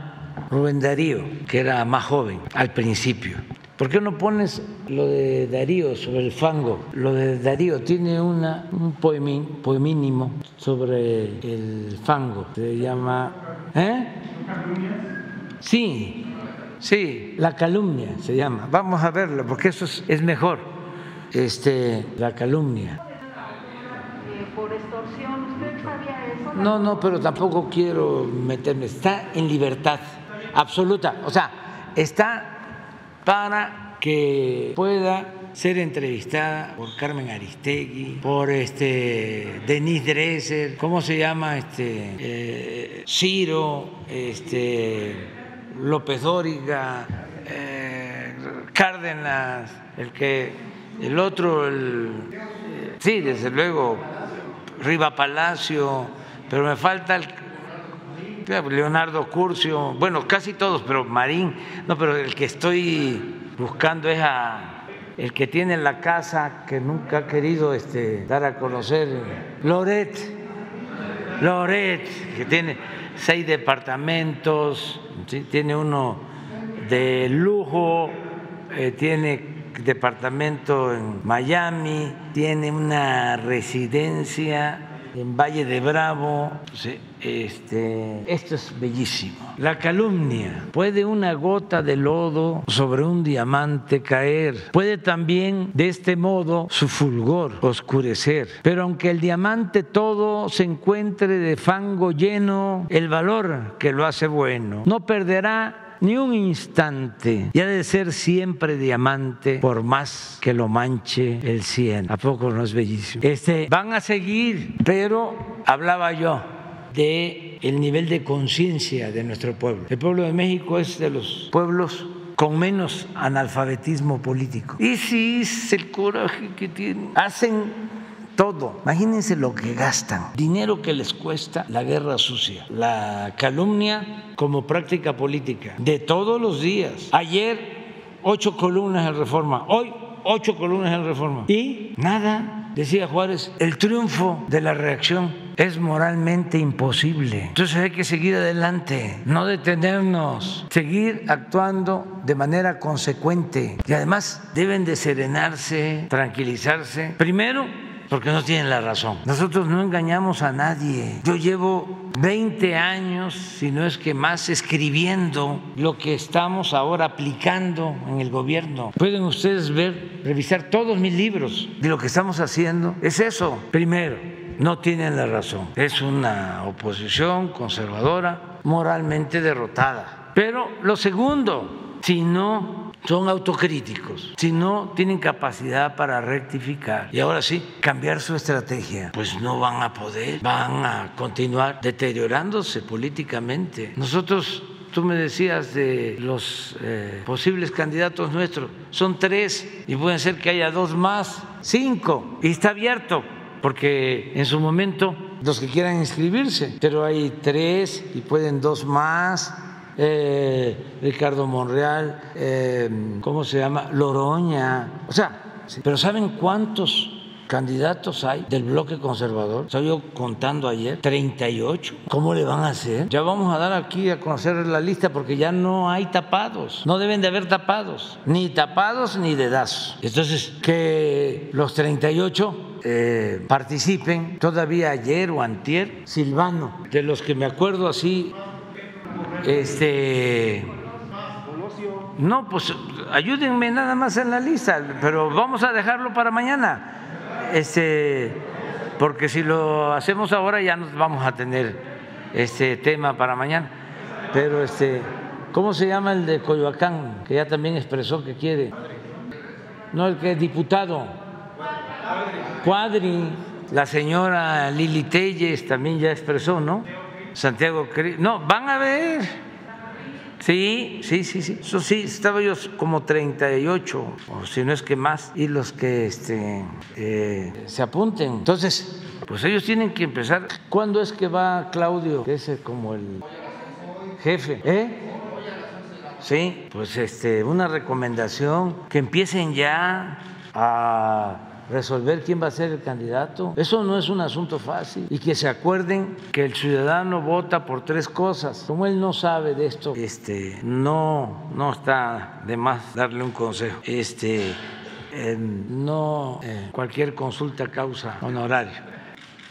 Rubén Darío, que era más joven al principio. ¿Por qué no pones lo de Darío sobre el fango? Lo de Darío tiene una, un poemín, poemínimo sobre el fango. Se llama... ¿Eh? Sí, Sí, la calumnia se llama. Vamos a verlo porque eso es, mejor. Este, la calumnia. ¿Por extorsión? ¿Usted sabía eso? No, no, pero tampoco quiero meterme. Está en libertad absoluta. O sea, está para que pueda ser entrevistada por Carmen Aristegui, por este Denise Dresser, ¿cómo se llama? Este eh, Ciro, este López Dóriga, eh, Cárdenas, el que el otro, el, sí, desde luego, Riva Palacio, pero me falta el Leonardo Curcio, bueno, casi todos, pero Marín, no, pero el que estoy buscando es a el que tiene la casa que nunca ha querido este, dar a conocer, Loret, Loret, que tiene seis departamentos, tiene uno de lujo, eh, tiene departamento en Miami, tiene una residencia en Valle de Bravo. Este, esto es bellísimo. La calumnia. Puede una gota de lodo sobre un diamante caer. Puede también de este modo su fulgor oscurecer. Pero aunque el diamante todo se encuentre de fango lleno, el valor que lo hace bueno no perderá ni un instante y ha de ser siempre diamante por más que lo manche el cien. ¿A poco no es bellísimo? Este, van a seguir, pero hablaba yo de el nivel de conciencia de nuestro pueblo. El pueblo de México es de los pueblos con menos analfabetismo político. Y si es el coraje que tienen. Hacen todo. Imagínense lo que gastan, dinero que les cuesta la guerra sucia, la calumnia como práctica política, de todos los días. Ayer, ocho columnas en reforma, hoy, ocho columnas en reforma. Y nada, decía Juárez, el triunfo de la reacción es moralmente imposible. Entonces hay que seguir adelante, no detenernos, seguir actuando de manera consecuente. Y además deben de serenarse, tranquilizarse. Primero, porque no tienen la razón. Nosotros no engañamos a nadie. Yo llevo 20 años, si no es que más, escribiendo lo que estamos ahora aplicando en el gobierno. Pueden ustedes ver, revisar todos mis libros de lo que estamos haciendo. Es eso. Primero, no tienen la razón. Es una oposición conservadora, moralmente derrotada. Pero lo segundo, si no son autocríticos, si no tienen capacidad para rectificar y ahora sí cambiar su estrategia, pues no van a poder, van a continuar deteriorándose políticamente. Nosotros tú me decías de los eh, posibles candidatos nuestros, son tres y pueden ser que haya dos más, cinco, y está abierto, porque en su momento los que quieran inscribirse, pero hay tres y pueden dos más. Eh, Ricardo Monreal, eh, ¿cómo se llama? Loroña. O sea, pero ¿saben cuántos candidatos hay del bloque conservador. Estaba yo contando ayer, 38. ¿Cómo le van a hacer? Ya vamos a dar aquí a conocer la lista porque ya no hay tapados. No deben de haber tapados, ni tapados ni dedazos. Entonces, que los 38 eh, participen. Todavía ayer o antier, Silvano, de los que me acuerdo así, este... No, pues ayúdenme nada más en la lista, pero vamos a dejarlo para mañana este, porque si lo hacemos ahora ya nos vamos a tener este tema para mañana. Pero este, ¿cómo se llama el de Coyoacán? Que ya también expresó que quiere. No, el que es diputado. Cuadri, la señora Lili Telles también ya expresó, ¿no? Santiago No, van a ver. Sí, sí, sí, sí. Eso sí, estaba yo como 38, o si no es que más, y los que este, eh, se apunten. Entonces, pues ellos tienen que empezar. ¿Cuándo es que va Claudio? Que es como el jefe, ¿eh? Sí, pues este, una recomendación, que empiecen ya a resolver quién va a ser el candidato. Eso no es un asunto fácil. Y que se acuerden que el ciudadano vota por tres cosas. Como él no sabe de esto, este, no, no está de más darle un consejo. Este, no eh, cualquier consulta causa honorario.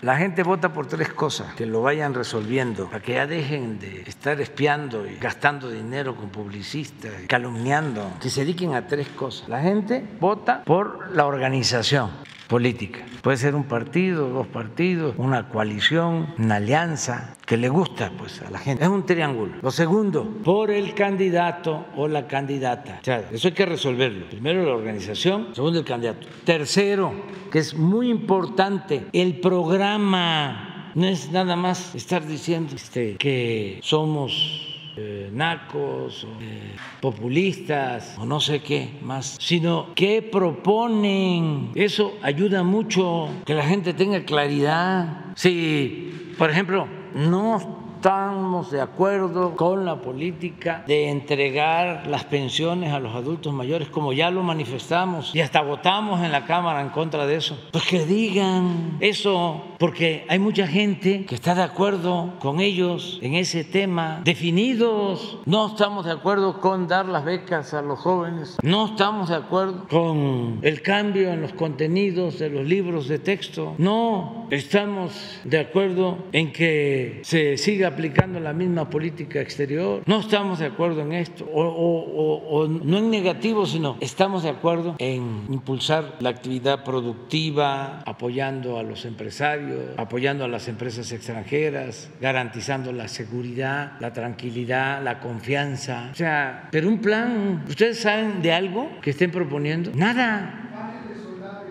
La gente vota por tres cosas, que lo vayan resolviendo, para que ya dejen de estar espiando y gastando dinero con publicistas, calumniando, que se dediquen a tres cosas. La gente vota por la organización política. Puede ser un partido, dos partidos, una coalición, una alianza que le gusta pues a la gente. Es un triángulo. Lo segundo, por el candidato o la candidata. Eso hay que resolverlo. Primero la organización, segundo el candidato. Tercero, que es muy importante, el programa. No es nada más estar diciendo este, que somos eh, nacos, o, eh, populistas o no sé qué más, sino qué proponen. Eso ayuda mucho que la gente tenga claridad. Si, por ejemplo, no estamos de acuerdo con la política de entregar las pensiones a los adultos mayores, como ya lo manifestamos y hasta votamos en la Cámara en contra de eso. Pues que digan eso, porque hay mucha gente que está de acuerdo con ellos en ese tema, definidos. No estamos de acuerdo con dar las becas a los jóvenes, no estamos de acuerdo con el cambio en los contenidos de los libros de texto, no estamos de acuerdo en que se siga aplicando la misma política exterior, no estamos de acuerdo en esto, o, no en negativo, sino estamos de acuerdo en impulsar la actividad productiva, apoyando a los empresarios, apoyando a las empresas extranjeras, garantizando la seguridad, la tranquilidad, la confianza. O sea, pero un plan, ¿ustedes saben de algo que estén proponiendo? Nada.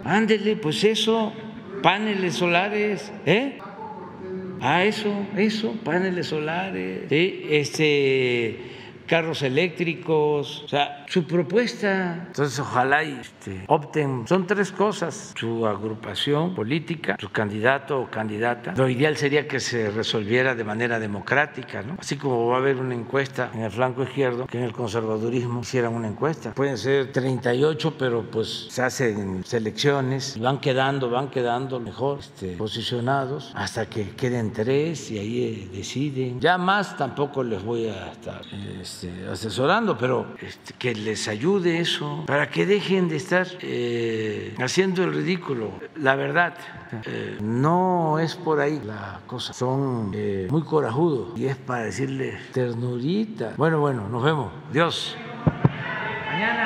Ándele, pues eso, paneles solares, ¿eh? Ah, eso, eso, paneles solares, este carros eléctricos, o sea, su propuesta. Entonces, ojalá este, opten. Son tres cosas: su agrupación política, su candidato o candidata. Lo ideal sería que se resolviera de manera democrática, ¿no? Así como va a haber una encuesta en el flanco izquierdo, que en el conservadurismo hicieran una encuesta. Pueden ser 38, pero pues se hacen selecciones, van quedando, van quedando mejor este, posicionados hasta que queden tres y ahí eh, deciden. Ya más tampoco les voy a estar. Este, este, asesorando, pero este, que les ayude eso, para que dejen de estar eh, haciendo el ridículo. La verdad, eh, no es por ahí la cosa. Son eh, muy corajudos y es para decirles ternurita. Bueno, bueno, nos vemos. Dios. Mañana.